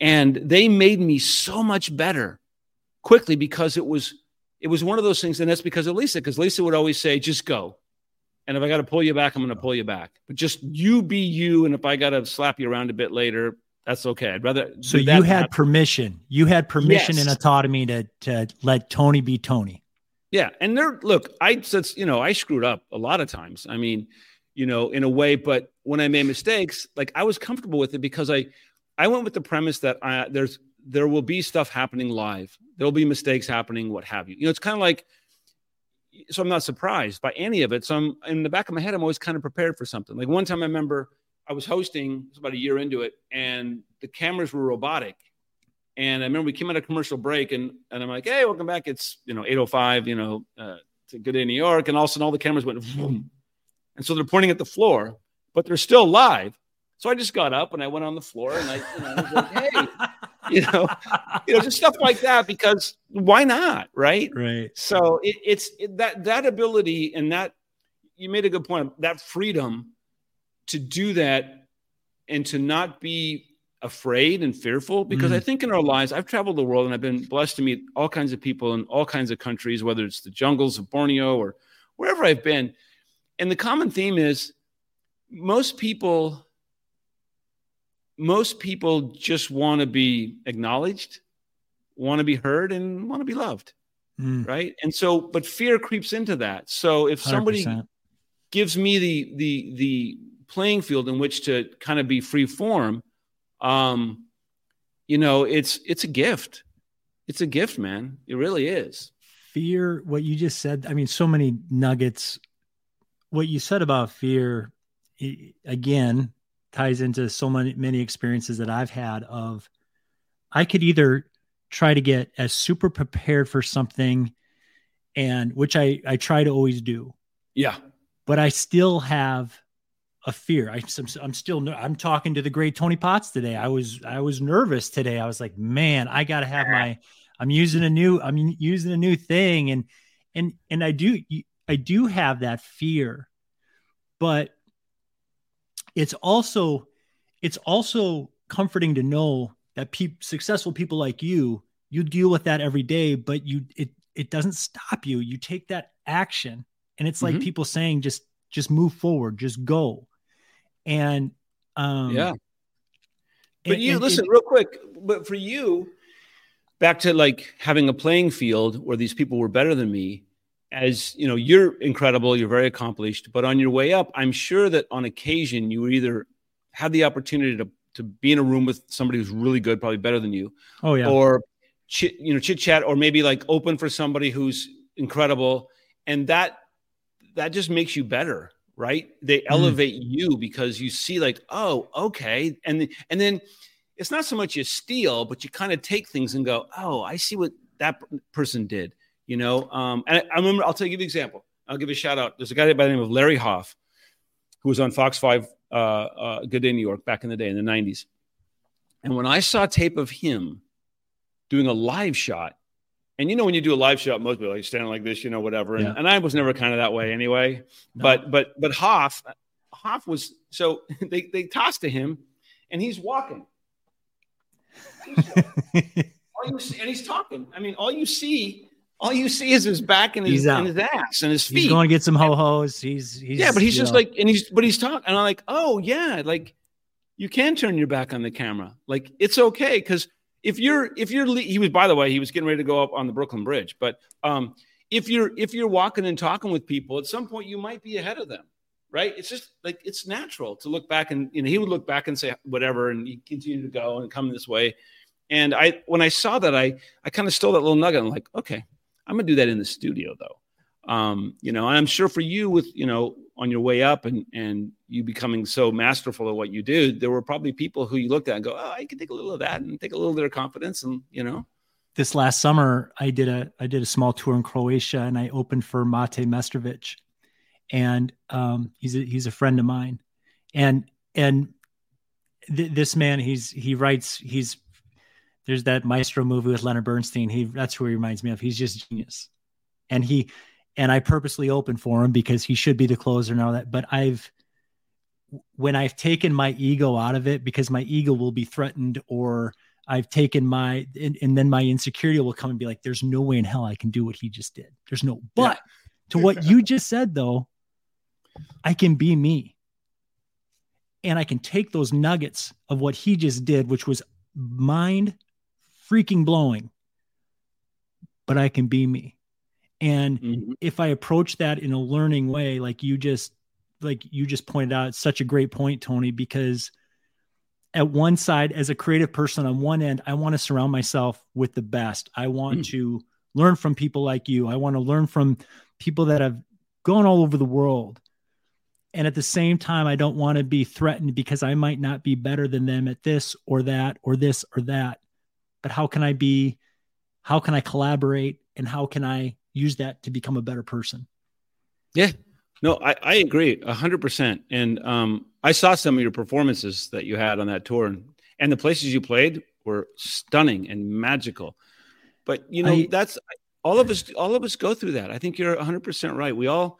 and they made me so much better quickly because it was it was one of those things and that's because of lisa because lisa would always say just go. And if i got to pull you back i'm going to pull you back. But just you be you and if i got to slap you around a bit later that's okay. I'd rather so you had permission. You had permission yes. and autonomy to to let tony be tony. Yeah and there look i said you know i screwed up a lot of times. I mean you know in a way but when i made mistakes like i was comfortable with it because i I went with the premise that I, there's there will be stuff happening live. There will be mistakes happening, what have you. You know, it's kind of like so I'm not surprised by any of it. So I'm in the back of my head, I'm always kind of prepared for something. Like one time I remember I was hosting, it was about a year into it, and the cameras were robotic. And I remember we came out of commercial break and, and I'm like, hey, welcome back. It's, you know, 805, you know, uh, to Good Day New York. And all of a sudden all the cameras went. And so they're pointing at the floor, but they're still live. So I just got up and I went on the floor and I, I was like, hey, you know, you know, just stuff like that because why not, right? Right. So it, it's it, that that ability and that you made a good point. That freedom to do that and to not be afraid and fearful because mm. I think in our lives, I've traveled the world and I've been blessed to meet all kinds of people in all kinds of countries, whether it's the jungles of Borneo or wherever I've been. And the common theme is most people most people just want to be acknowledged, want to be heard, and want to be loved. Mm. Right. And so, but fear creeps into that. So if somebody 100%. gives me the the the playing field in which to kind of be free form, um, you know, it's it's a gift. It's a gift, man. It really is. Fear, what you just said, I mean, so many nuggets. What you said about fear, again, ties into so many many experiences that I've had of I could either try to get as super prepared for something and which I I try to always do. Yeah. But I still have a fear. I, I'm still I'm talking to the great Tony Potts today. I was I was nervous today. I was like, man, I got to have my I'm using a new I'm using a new thing and and and I do I do have that fear. But it's also it's also comforting to know that pe- successful people like you you deal with that every day but you it it doesn't stop you. You take that action and it's like mm-hmm. people saying just just move forward just go. And um yeah. But and, you and, listen and, real quick but for you back to like having a playing field where these people were better than me as you know, you're incredible, you're very accomplished, but on your way up, I'm sure that on occasion you either have the opportunity to to be in a room with somebody who's really good, probably better than you. Oh yeah. Or chit, you know, chit chat, or maybe like open for somebody who's incredible, and that that just makes you better, right? They mm. elevate mm. you because you see like, oh, okay, and and then it's not so much you steal, but you kind of take things and go, oh, I see what that person did you know, um, and I, I remember, I'll tell you, give you an example. I'll give a shout out. There's a guy by the name of Larry Hoff, who was on Fox 5, uh, uh, Good Day New York back in the day in the 90s. And when I saw tape of him doing a live shot, and you know when you do a live shot, most people are like standing like this, you know, whatever. And, yeah. and I was never kind of that way anyway. No. But but but Hoff, Hoff was so they they tossed to him, and he's walking. all you see, and he's talking. I mean, all you see all you see is his back and his, and his ass and his feet. He's going to get some ho hos. He's, he's yeah, but he's just know. like, and he's but he's talking, and I'm like, oh yeah, like you can turn your back on the camera. Like it's okay because if you're if you're he was by the way he was getting ready to go up on the Brooklyn Bridge, but um if you're if you're walking and talking with people, at some point you might be ahead of them, right? It's just like it's natural to look back and you know he would look back and say whatever, and he continue to go and come this way. And I when I saw that, I I kind of stole that little nugget. I'm like, okay, I'm gonna do that in the studio though. Um, you know, and I'm sure for you with you know on your way up and and you becoming so masterful at what you do, there were probably people who you looked at and go, oh, I can take a little of that and take a little of their confidence, and you know. This last summer I did a I did a small tour in Croatia and I opened for Mate Mestrovic, and um, he's a, he's a friend of mine, and and th- this man he's he writes he's there's that Maestro movie with Leonard Bernstein he that's who he reminds me of he's just genius, and he and I purposely open for him because he should be the closer and all that, but I've when I've taken my ego out of it because my ego will be threatened or I've taken my and, and, then my insecurity will come and be like, there's no way in hell I can do what he just did. There's no but yeah. to what you just said though, I can be me. And I can take those nuggets of what he just did, which was mind freaking blowing, but I can be me. And mm-hmm. if I approach that in a learning way, like you just like you just pointed out, it's such a great point, Tony, because at one side as a creative person on one end i want to surround myself with the best i want mm. to learn from people like you i want to learn from people that have gone all over the world and at the same time i don't want to be threatened because i might not be better than them at this or that or this or that but how can i be how can i collaborate and how can i use that to become a better person yeah no, I, I agree a hundred percent. And um, I saw some of your performances that you had on that tour, and, and the places you played were stunning and magical. But you know, I, that's all of us. All of us go through that. I think you're hundred percent right. We all,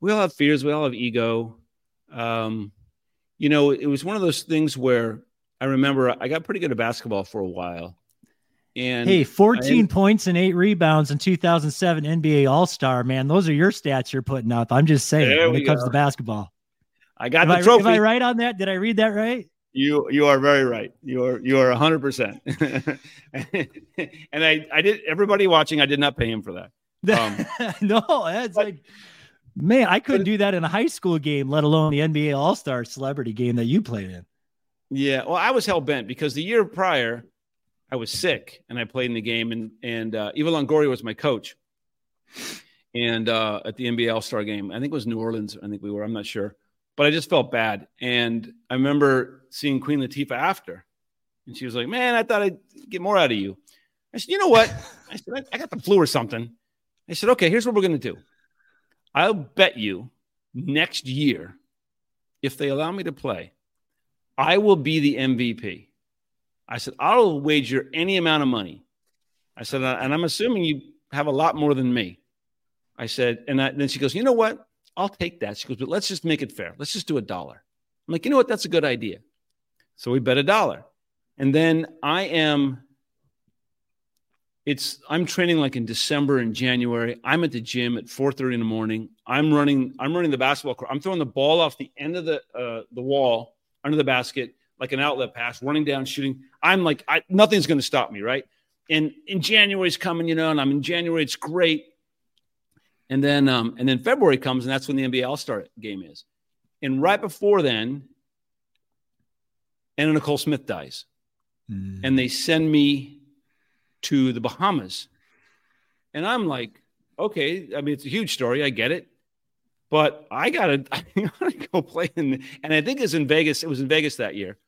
we all have fears. We all have ego. Um, you know, it was one of those things where I remember I got pretty good at basketball for a while, and hey, 14 points and eight rebounds in 2007 NBA All Star, man. Those are your stats you're putting up. I'm just saying when it comes go. to basketball. I got am the I, trophy. Am I right on that? Did I read that right? You you are very right. You are you are 100. percent And I I did everybody watching. I did not pay him for that. Um, no, that's but, like man, I couldn't do that in a high school game, let alone the NBA All Star celebrity game that you played in. Yeah, well, I was hell bent because the year prior I was sick and I played in the game, and and uh, Eva Longoria was my coach. And uh, at the NBA All Star game, I think it was New Orleans. I think we were. I'm not sure, but I just felt bad. And I remember seeing Queen Latifah after, and she was like, "Man, I thought I'd get more out of you." I said, "You know what?" I said, "I got the flu or something." I said, "Okay, here's what we're gonna do. I'll bet you next year, if they allow me to play, I will be the MVP." I said, I'll wager any amount of money. I said, and I'm assuming you have a lot more than me. I said, and I, then she goes, you know what? I'll take that. She goes, but let's just make it fair. Let's just do a dollar. I'm like, you know what? That's a good idea. So we bet a dollar. And then I am, it's, I'm training like in December and January. I'm at the gym at 4.30 in the morning. I'm running, I'm running the basketball court. I'm throwing the ball off the end of the, uh, the wall under the basket like an outlet pass, running down, shooting. I'm like, I, nothing's going to stop me, right? And in January's coming, you know, and I'm in January. It's great. And then, um, and then February comes, and that's when the NBA All Star game is. And right before then, Anna Nicole Smith dies, mm. and they send me to the Bahamas. And I'm like, okay, I mean, it's a huge story. I get it. But I gotta, I gotta go play in, and I think it's in Vegas. It was in Vegas that year.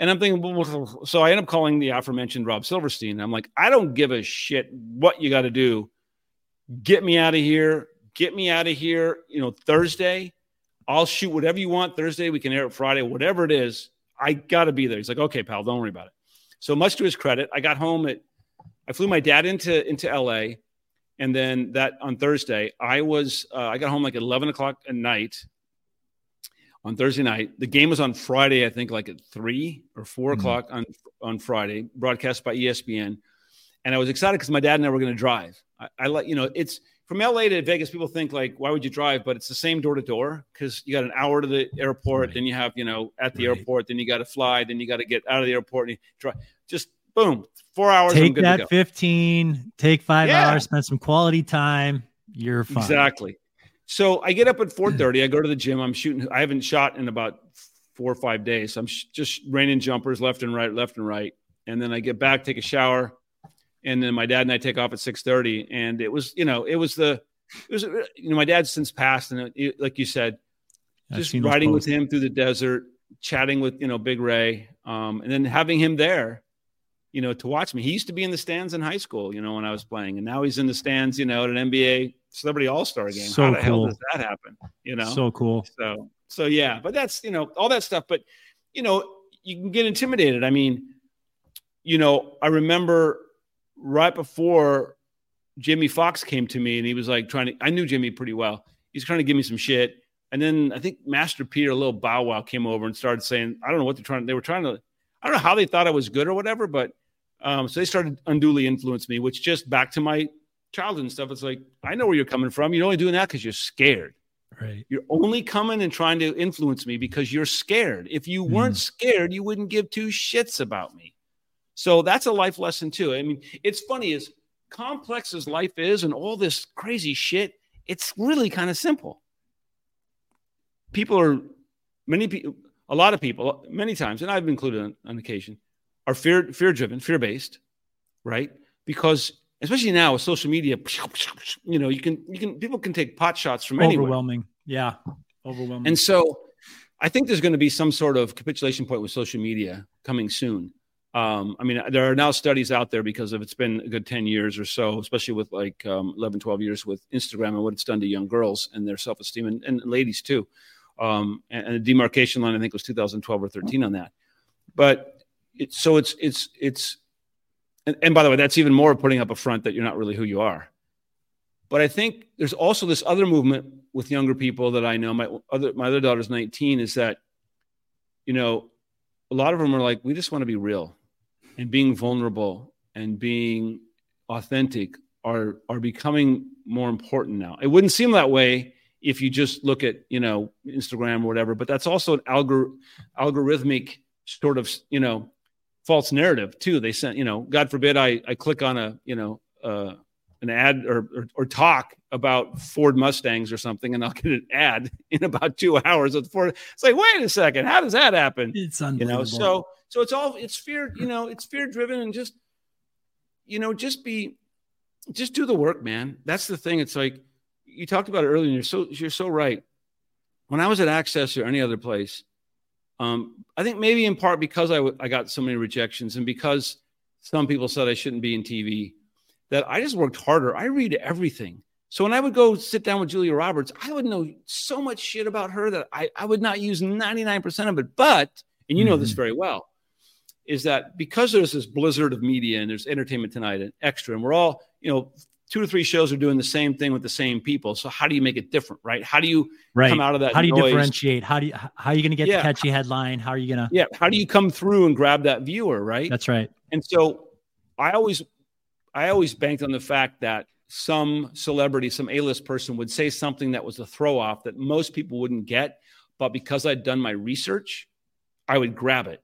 And I'm thinking, so I end up calling the aforementioned Rob Silverstein. I'm like, I don't give a shit what you got to do. Get me out of here. Get me out of here. You know, Thursday, I'll shoot whatever you want. Thursday, we can air it Friday, whatever it is. I got to be there. He's like, okay, pal, don't worry about it. So much to his credit, I got home at, I flew my dad into into LA, and then that on Thursday, I was uh, I got home like eleven o'clock at night on Thursday night. The game was on Friday, I think, like at three or 4 mm-hmm. o'clock on on Friday, broadcast by ESPN. And I was excited because my dad and I were going to drive. I, I like, you know, it's from LA to Vegas. People think like, why would you drive? But it's the same door to door because you got an hour to the airport, right. then you have, you know, at the right. airport, then you got to fly, then you got to get out of the airport and you drive. Just boom, four hours. Take that 15, take five yeah. hours, spend some quality time. You're fine. Exactly. So I get up at 4:30. I go to the gym. I'm shooting. I haven't shot in about four or five days. So I'm sh- just raining jumpers left and right, left and right. And then I get back, take a shower, and then my dad and I take off at 6:30. And it was, you know, it was the, it was, you know, my dad's since passed, and it, it, like you said, just riding with him through the desert, chatting with you know Big Ray, um, and then having him there you know, to watch me. He used to be in the stands in high school, you know, when I was playing, and now he's in the stands, you know, at an NBA Celebrity All Star game. So How the cool. hell does that happen? You know, so cool. So, so yeah, but that's you know all that stuff. But you know, you can get intimidated. I mean, you know, I remember right before Jimmy Fox came to me, and he was like trying to. I knew Jimmy pretty well. He's trying to give me some shit. And then I think Master Peter, a little Bow Wow, came over and started saying, I don't know what they're trying. They were trying to. I don't know how they thought I was good or whatever, but um, so they started unduly influence me, which just back to my childhood and stuff. It's like, I know where you're coming from. You're only doing that because you're scared. Right. You're only coming and trying to influence me because you're scared. If you mm. weren't scared, you wouldn't give two shits about me. So that's a life lesson too. I mean, it's funny as complex as life is and all this crazy shit, it's really kind of simple. People are many people, a lot of people, many times, and I've included on, on occasion, are fear fear driven, fear based, right? Because especially now with social media, you know, you can you can people can take pot shots from anywhere. Overwhelming, yeah, overwhelming. And so, I think there's going to be some sort of capitulation point with social media coming soon. Um, I mean, there are now studies out there because of it's been a good 10 years or so, especially with like um, 11, 12 years with Instagram and what it's done to young girls and their self esteem and, and, ladies too. Um, and, and the demarcation line, I think, was 2012 or 13 on that. But it, so it's it's it's and, and by the way that's even more putting up a front that you're not really who you are. But i think there's also this other movement with younger people that i know. My other my other daughter's 19 is that you know a lot of them are like we just want to be real and being vulnerable and being authentic are are becoming more important now. It wouldn't seem that way if you just look at you know instagram or whatever but that's also an algor- algorithmic sort of you know false narrative too. They sent, you know, God forbid I, I click on a, you know, uh, an ad or, or, or talk about Ford Mustangs or something, and I'll get an ad in about two hours of Ford. It's like, wait a second, how does that happen? It's unbelievable. You know, so so it's all it's fear, you know, it's fear driven, and just you know, just be, just do the work, man. That's the thing. It's like you talked about it earlier, and you're so you're so right. When I was at Access or any other place, um, I think maybe in part because I, w- I got so many rejections and because some people said I shouldn't be in TV, that I just worked harder. I read everything. So when I would go sit down with Julia Roberts, I would know so much shit about her that I, I would not use 99% of it. But, and you know mm-hmm. this very well, is that because there's this blizzard of media and there's entertainment tonight and extra, and we're all, you know, two or three shows are doing the same thing with the same people. So how do you make it different, right? How do you right. come out of that? How do you noise? differentiate? How do you how are you going to get yeah. the catchy headline? How are you going to Yeah, how do you come through and grab that viewer, right? That's right. And so I always I always banked on the fact that some celebrity, some A-list person would say something that was a throw off that most people wouldn't get, but because I'd done my research, I would grab it.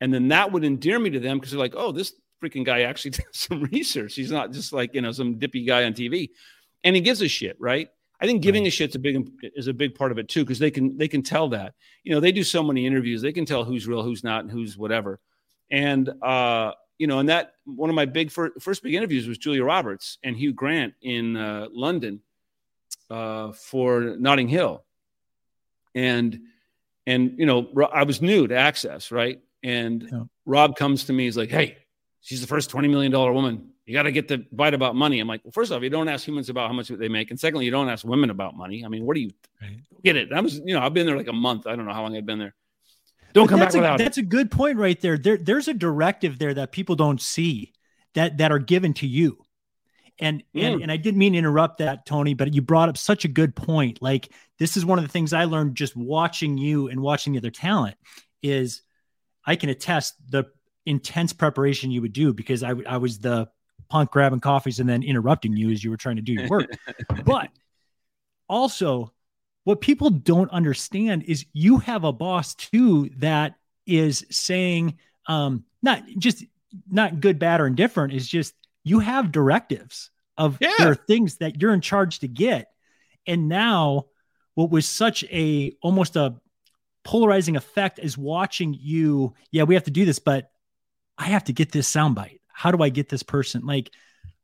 And then that would endear me to them because they're like, "Oh, this freaking guy actually does some research. He's not just like, you know, some dippy guy on TV. And he gives a shit, right? I think giving right. a shit's a big is a big part of it too, because they can they can tell that. You know, they do so many interviews, they can tell who's real, who's not, and who's whatever. And uh, you know, and that one of my big first, first big interviews was Julia Roberts and Hugh Grant in uh, London uh, for Notting Hill. And and you know, I was new to Access, right? And yeah. Rob comes to me, he's like, "Hey, she's the first $20 million woman. You got to get the bite about money. I'm like, well, first off, you don't ask humans about how much they make. And secondly, you don't ask women about money. I mean, what do you right. get it? I was, you know, I've been there like a month. I don't know how long I've been there. Don't but come back a, without That's it. a good point right there. there. There's a directive there that people don't see that, that are given to you. And, mm. and and I didn't mean to interrupt that, Tony, but you brought up such a good point. Like this is one of the things I learned just watching you and watching the other talent is I can attest the intense preparation you would do because I, I was the punk grabbing coffees and then interrupting you as you were trying to do your work. but also, what people don't understand is you have a boss too that is saying, um, not just not good, bad, or indifferent, is just you have directives of yeah. there are things that you're in charge to get. And now what was such a almost a polarizing effect is watching you, yeah, we have to do this, but I have to get this soundbite. How do I get this person? Like,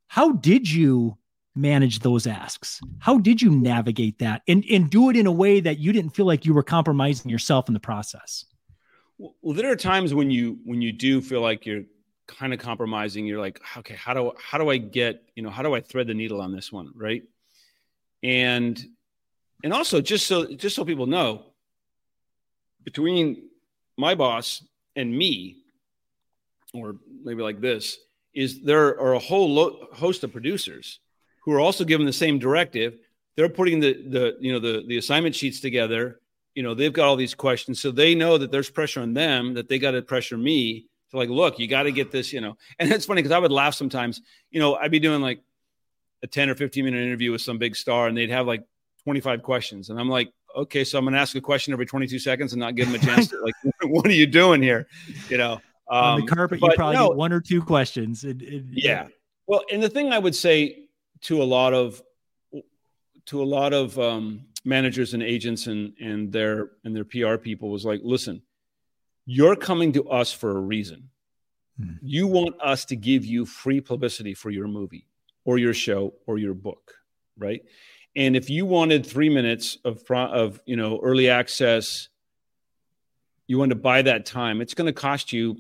how did you manage those asks? How did you navigate that and, and do it in a way that you didn't feel like you were compromising yourself in the process? Well, there are times when you when you do feel like you're kind of compromising. You're like, okay, how do how do I get you know how do I thread the needle on this one, right? And and also just so just so people know, between my boss and me, or maybe like this, is there are a whole lo- host of producers who are also given the same directive. They're putting the the you know the the assignment sheets together. You know they've got all these questions, so they know that there's pressure on them that they got to pressure me to like, look, you got to get this. You know, and it's funny because I would laugh sometimes. You know, I'd be doing like a 10 or 15 minute interview with some big star, and they'd have like 25 questions, and I'm like, okay, so I'm going to ask a question every 22 seconds and not give them a chance to like, what are you doing here? You know, um, on the um, carpet, you probably no, get one or two questions. It, it, yeah. Well, and the thing I would say to a lot of to a lot of um, managers and agents and and their and their PR people was like, listen, you're coming to us for a reason. Hmm. You want us to give you free publicity for your movie or your show or your book, right? And if you wanted three minutes of of you know early access, you want to buy that time. It's going to cost you,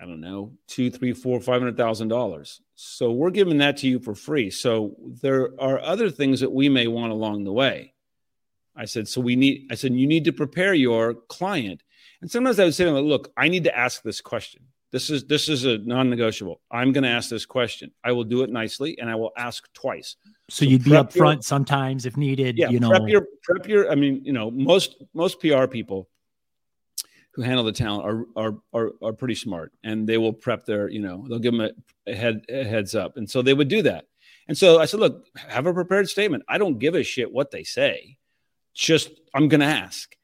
I don't know, two, three, four, five hundred thousand dollars. So we're giving that to you for free. So there are other things that we may want along the way. I said, so we need. I said you need to prepare your client. And sometimes I would say to them, look, I need to ask this question. This is this is a non-negotiable. I'm going to ask this question. I will do it nicely, and I will ask twice. So, so you'd be upfront your, sometimes if needed. Yeah, you know, prep your prep your. I mean, you know, most most PR people who handle the talent are are are, are pretty smart, and they will prep their. You know, they'll give them a, head a heads up, and so they would do that. And so I said, look, have a prepared statement. I don't give a shit what they say. Just I'm going to ask,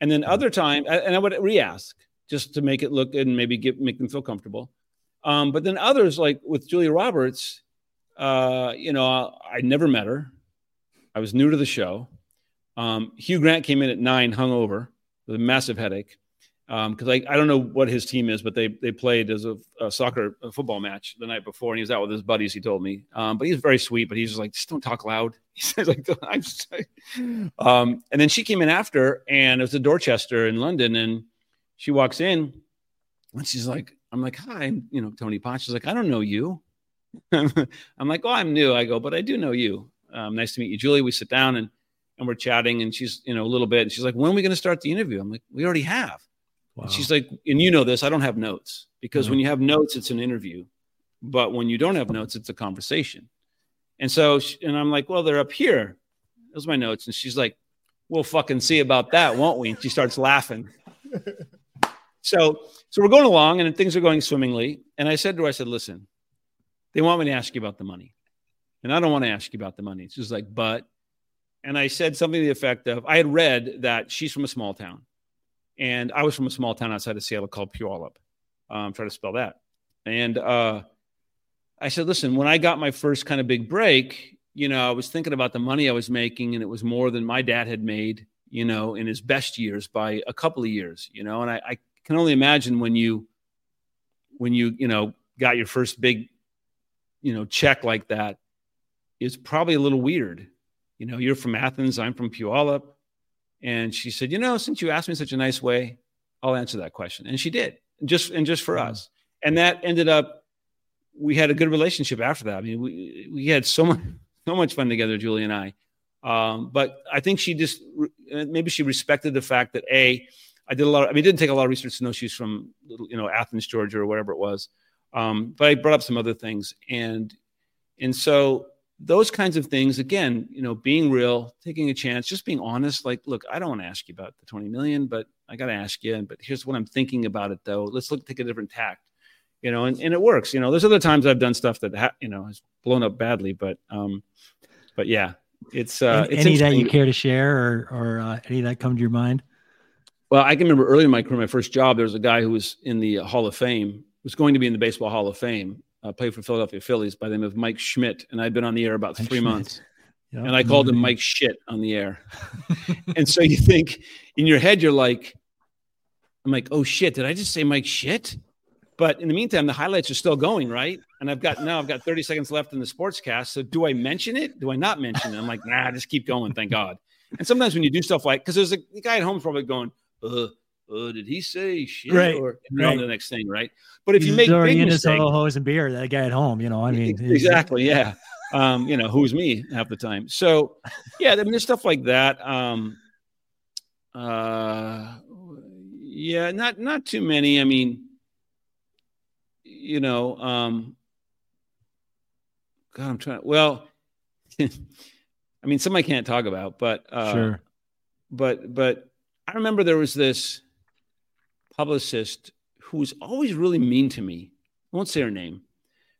and then mm-hmm. other time, and I would re-ask just to make it look and maybe get make them feel comfortable. Um, but then others, like with Julia Roberts, uh, you know, I, I, never met her. I was new to the show. Um, Hugh Grant came in at nine, hungover with a massive headache because um, I, I don't know what his team is, but they they played as a, a soccer a football match the night before, and he was out with his buddies. He told me, um, but he's very sweet. But he's just like, just don't talk loud. He says like, I'm um, and then she came in after, and it was a Dorchester in London, and she walks in and she's like, I'm like, hi, I'm, you know, Tony Potts. She's like, I don't know you. I'm like, oh, I'm new. I go, but I do know you. Um, nice to meet you, Julie. We sit down and and we're chatting, and she's, you know, a little bit. And she's like, when are we going to start the interview? I'm like, we already have. Wow. she's like, and you know this, I don't have notes because mm-hmm. when you have notes, it's an interview, but when you don't have notes, it's a conversation. And so, she, and I'm like, well, they're up here. Those are my notes. And she's like, we'll fucking see about that, won't we? And she starts laughing. So, so we're going along and things are going swimmingly. And I said to her, I said, listen, they want me to ask you about the money. And I don't want to ask you about the money. She's like, but, and I said something to the effect of, I had read that she's from a small town. And I was from a small town outside of Seattle called Puyallup. Um, try to spell that. And uh, I said, listen, when I got my first kind of big break, you know, I was thinking about the money I was making, and it was more than my dad had made, you know, in his best years by a couple of years, you know, and I, I can only imagine when you when you you know got your first big you know check like that it's probably a little weird you know you're from athens i'm from puyallup and she said you know since you asked me in such a nice way i'll answer that question and she did just and just for mm-hmm. us and that ended up we had a good relationship after that i mean we we had so much so much fun together julie and i um, but i think she just maybe she respected the fact that a I did a lot. Of, I mean, it didn't take a lot of research to know she's from you know Athens, Georgia, or whatever it was. Um, but I brought up some other things, and and so those kinds of things again, you know, being real, taking a chance, just being honest. Like, look, I don't want to ask you about the twenty million, but I got to ask you. But here's what I'm thinking about it, though. Let's look take a different tact. you know, and, and it works. You know, there's other times I've done stuff that ha- you know has blown up badly, but um, but yeah, it's uh, it's any that you care to share or or uh, any that come to your mind. Well, I can remember early in my career, my first job, there was a guy who was in the Hall of Fame, was going to be in the Baseball Hall of Fame, uh, played for Philadelphia Phillies by the name of Mike Schmidt, and I'd been on the air about Mike three Schmidt. months, Yep. and I called him Mike Shit on the air, and so you think in your head you're like, I'm like, oh shit, did I just say Mike Shit? But in the meantime, the highlights are still going, right? And I've got now I've got 30 seconds left in the sportscast. So do I mention it? Do I not mention it? I'm like, nah, just keep going. Thank God. And sometimes when you do stuff like, because there's a guy at home probably going, uh, uh, did he say shit? Right, Or then on right. the next thing, right? But if you He's make already big in his mistakes, ho and beer, that guy at home, you know, I mean, exactly, yeah. Um, you know, who's me half the time. So, yeah, I mean, there's stuff like that. Um, uh, yeah, not not too many. I mean, you know, um, God, I'm trying. Well, I mean, some I can't talk about, but uh, Sure. but but I remember there was this publicist who was always really mean to me. I won't say her name,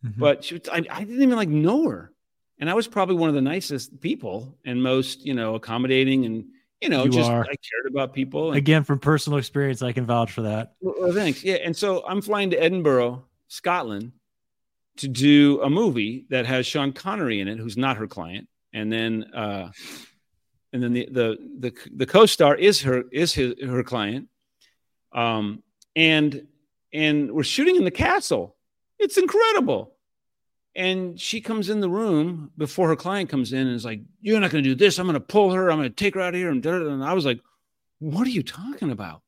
Mhm. but she was, I, I didn't even like know her, and I was probably one of the nicest people and most you know accommodating and you know You just are. I cared about people. And, Again, from personal experience, I can vouch for that. well, well, thanks. Yeah, and so I'm flying to Edinburgh, Scotland, to do a movie that has Sean Connery in it, who's not her client, and then uh, and then the the the the co-star is her is his her client, um, and and we're shooting in the castle. It's incredible. And she comes in the room before her client comes in and is like, "You're not going to do this. I'm going to pull her. I'm going to take her out of here." And, and I was like, "What are you talking about?"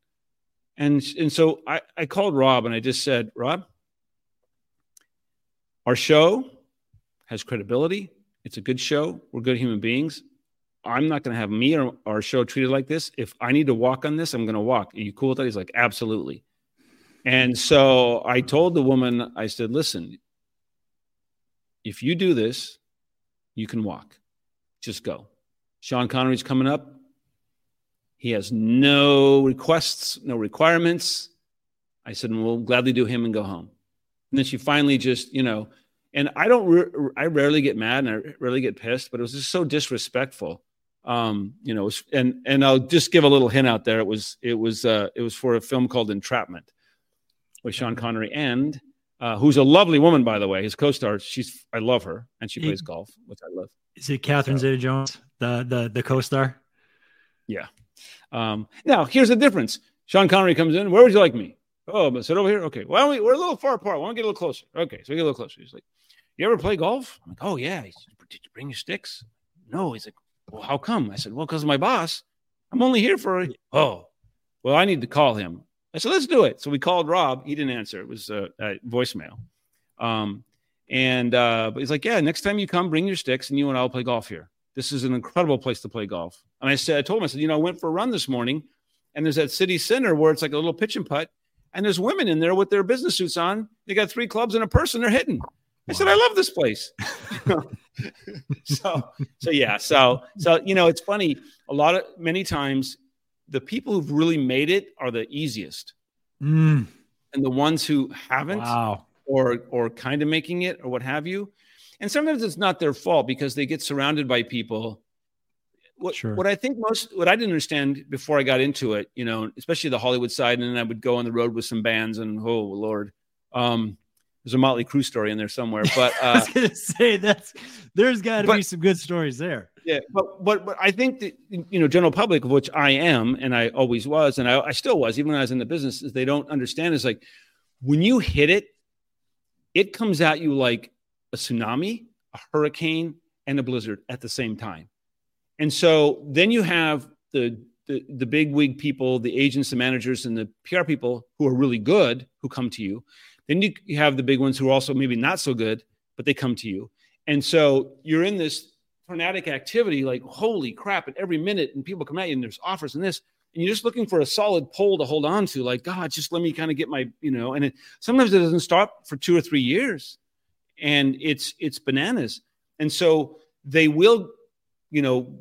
And and so I I called Rob and I just said, "Rob, our show has credibility. It's a good show. We're good human beings. I'm not going to have me or our show treated like this. If I need to walk on this, I'm going to walk. Are you cool with that?" He's like, "Absolutely." And so I told the woman, I said, "Listen, if you do this, you can walk. Just go. Sean Connery's coming up. He has no requests, no requirements. I said, we'll gladly do him and go home. And then she finally just, you know, and I don't, re- I rarely get mad and I rarely get pissed, but it was just so disrespectful. Um, you know, and and I'll just give a little hint out there. It was it was uh, it was for a film called Entrapment with Sean Connery and uh, who's a lovely woman, by the way. His co-star, she's I love her, and she plays golf, which I love. Is it Catherine So- Zeta-Jones, the the the co-star? Yeah. Um, now, here's the difference. Sean Connery comes in. Where would you like me? Oh, but sit over here. Okay. Why don't we? We're a little far apart. Why don't we get a little closer? Okay. So we get a little closer. He's like, "You ever play golf?" I'm like, "Oh yeah." He said, "Did you bring your sticks?" No. He's like, "Well, how come?" I said, "Well, because my boss. I'm only here for." A... Oh, well, I need to call him. I said, "Let's do it." So we called Rob. He didn't answer. It was uh, uh, voicemail. Um, and uh, but he's like, "Yeah, next time you come, bring your sticks, and you and I'll play golf here." This is an incredible place to play golf. And I said, I told him, I said, you know, I went for a run this morning and there's that city center where it's like a little pitch and putt. And there's women in there with their business suits on. They got three clubs and a person they're hitting. I said, I love this place. so, so yeah. So, so, you know, it's funny. A lot of, many times, the people who've really made it are the easiest. Mm, And the ones who haven't wow. or or kind of making it or what have you. And sometimes it's not their fault because they get surrounded by people. What, Sure. what I think most what I didn't understand before I got into it, you know, especially the Hollywood side, and then I would go on the road with some bands, and oh lord, um, there's a Motley Crue story in there somewhere, but I uh, was gonna say that's there's got to be some good stories there. yeah, but but but I think that you know, general public, of which I am, and I always was, and I, I still was, even when I was in the business, is they don't understand is like when you hit it, it comes at you like a tsunami, a hurricane, and a blizzard at the same time. And so then you have the the, the big wig people, the agents, the managers, and the PR people who are really good who come to you. Then you, have the big ones who are also maybe not so good, but they come to you. And so you're in this tornadic activity, like holy crap, at every minute, and people come at you, and there's offers and this, and you're just looking for a solid pole to hold on to, like God, just let me kind of get my, you know. And it sometimes it doesn't stop for two or three years, and it's it's bananas. And so they will, you know,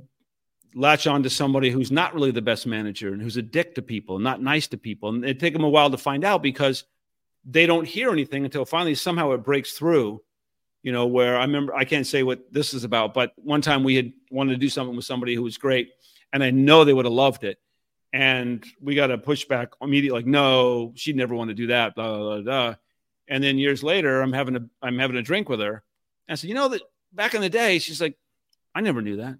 latch on to somebody who's not really the best manager and who's a dick to people and not nice to people, and it take them a while to find out because they don't hear anything until finally somehow it breaks through. You know, where I remember I can't say what this is about, but one time we had wanted to do something with somebody who was great, and I know they would have loved it. And we got a pushback immediately, like, no, she'd never want to do that, blah, blah, blah. And then years later, I'm having a I'm having a drink with her. And I said, you know that back in the day, she's like, I never knew that.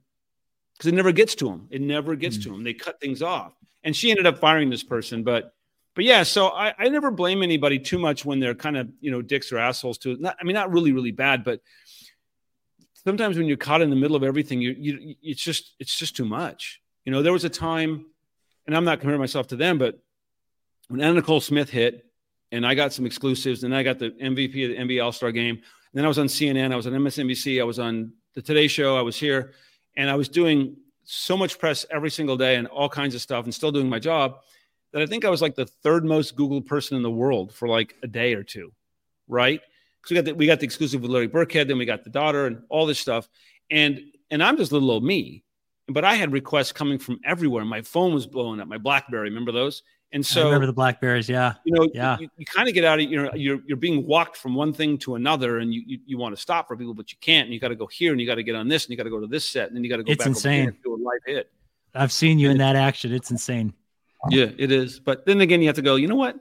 Because it never gets to them. It never gets mm-hmm. to them. They cut things off. And she ended up firing this person, but but yeah, so I, I never blame anybody too much when they're kind of you know dicks or assholes to not I mean not really really bad, but sometimes when you're caught in the middle of everything, you you it's just it's just too much. You know, there was a time, and I'm not comparing myself to them, but when Anna Nicole Smith hit, and I got some exclusives, and I got the MVP of the NBA All Star Game. And then I was on CNN, I was on MSNBC, I was on the Today Show, I was here, and I was doing so much press every single day and all kinds of stuff, and still doing my job that I think I was like the third most Googled person in the world for like a day or two, right? Because we got the, we got the exclusive with Larry Birkhead, then we got the daughter and all this stuff, and and I'm just little old me, but I had requests coming from everywhere. My phone was blowing up. My BlackBerry, remember those? And so I remember the Blackberries, yeah. You know, yeah. you, you kind of get out of you know you're you're being walked from one thing to another, and you you, you want to stop for people, but you can't. And you got to go here, and you got to get on this, and you got to go to this set, and then you got to go it's back insane. and do a live hit. I've seen you in that action. It's insane. Yeah, it is. But then again, you have to go. You know what?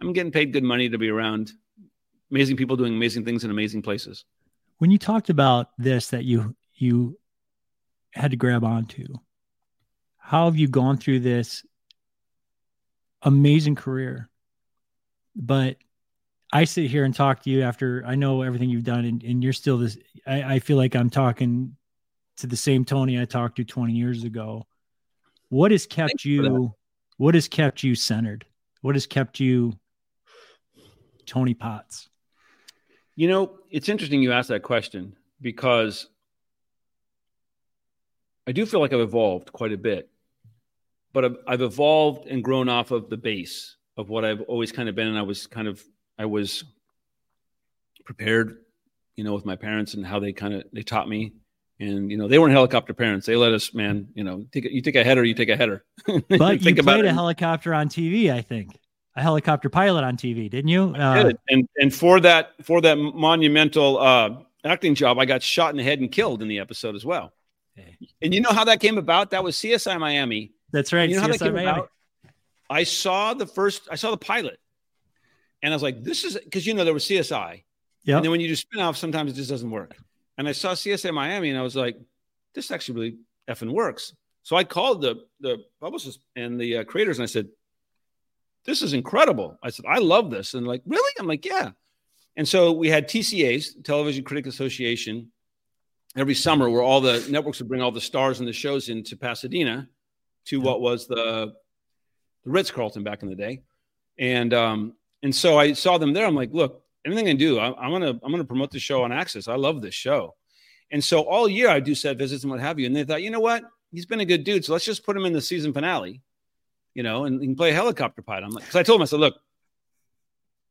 I'm getting paid good money to be around amazing people doing amazing things in amazing places. When you talked about this, that you you had to grab onto, how have you gone through this amazing career? But I sit here and talk to you after I know everything you've done, and, and you're still this. I, I feel like I'm talking to the same Tony I talked to 20 years ago. What has kept Thanks you? What has kept you centered? What has kept you Tony Potts? You know, it's interesting you ask that question because I do feel like I've evolved quite a bit, but I've, I've, evolved and grown off of the base of what I've always kind of been. And I was kind of, I was prepared, you know, with my parents and how they kind of, they taught me and you know they weren't helicopter parents. They let us, man. You know, take you take a header, you take a header. But you played a helicopter on TV, I think, a helicopter pilot on TV, didn't you? Uh, did. And and for that for that monumental uh, acting job, I got shot in the head and killed in the episode as well. Okay. And you know how that came about? That was CSI Miami. That's right. You know CSI how that came Miami. about? I saw the first. I saw the pilot, and I was like, "This is," because you know there was CSI. Yeah. And then when you do spin off, sometimes it just doesn't work. And I saw CSI Miami and I was like, this actually really effing works. So I called the, the publicist and the uh, creators and I said, this is incredible. I said, I love this. And like, really? I'm like, yeah. And so we had TCAs, Television Critic Association, every summer where all the networks would bring all the stars and the shows into Pasadena to what was the, the Ritz Carlton back in the day. And, um, and so I saw them there. I'm like, look, anything I do, I, am gonna I'm gonna promote the show on Access. I love this show, and so all year I do set visits and what have you. And they thought, you know what, he's been a good dude, so let's just put him in the season finale, you know, and he can play a helicopter pilot. I'm like, because I told him, I said, look,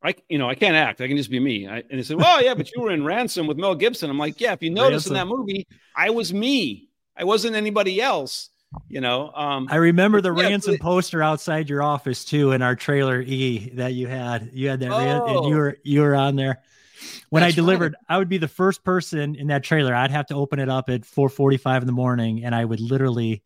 I you know I can't act. I can just be me. I, and they said, well, yeah, but you were in Ransom with Mel Gibson. I'm like, yeah, if you notice Ransom. in that movie, I was me. I wasn't anybody else you know um i remember the yeah, ransom poster outside your office too in our trailer e that you had. You had that oh, and you were you were on there. When i delivered i would be the first person in that trailer. I'd have to open it up at 4.45 in the morning and i would literally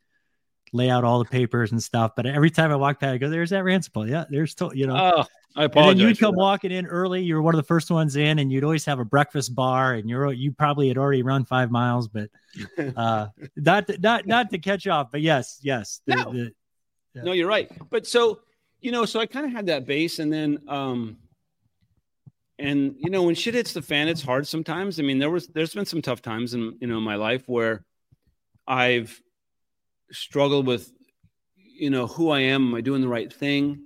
lay out all the papers and stuff. But every time i walked by i go there's that ransom yeah there's to, you know. Oh I apologize. And then you'd come walking in early. You were one of the first ones in, and you'd always have a breakfast bar. And you're you probably had already run five miles, but uh, not to, not not to catch off. But yes, yes. The, no. The, yeah. no, you're right. But so you know, so I kind of had that base, and then um, and you know, when shit hits the fan, it's hard sometimes. I mean, there was there's been some tough times in you know my life where I've struggled with you know who I am. Am I doing the right thing?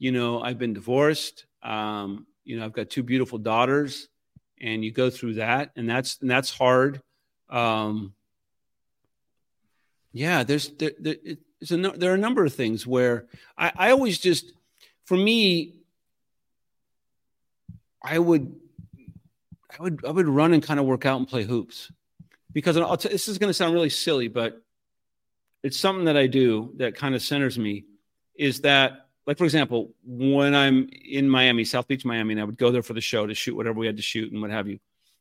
You know, I've been divorced. Um, you know, I've got two beautiful daughters, and you go through that, and that's and that's hard. Um, yeah, there's there, there, a, there are a number of things where I, I always just, for me, I would, I would, I would run and kind of work out and play hoops, because t- this is going to sound really silly, but it's something that I do that kind of centers me. Is that like for example, when I'm in Miami, South Beach, Miami, and I would go there for the show to shoot whatever we had to shoot and what have you.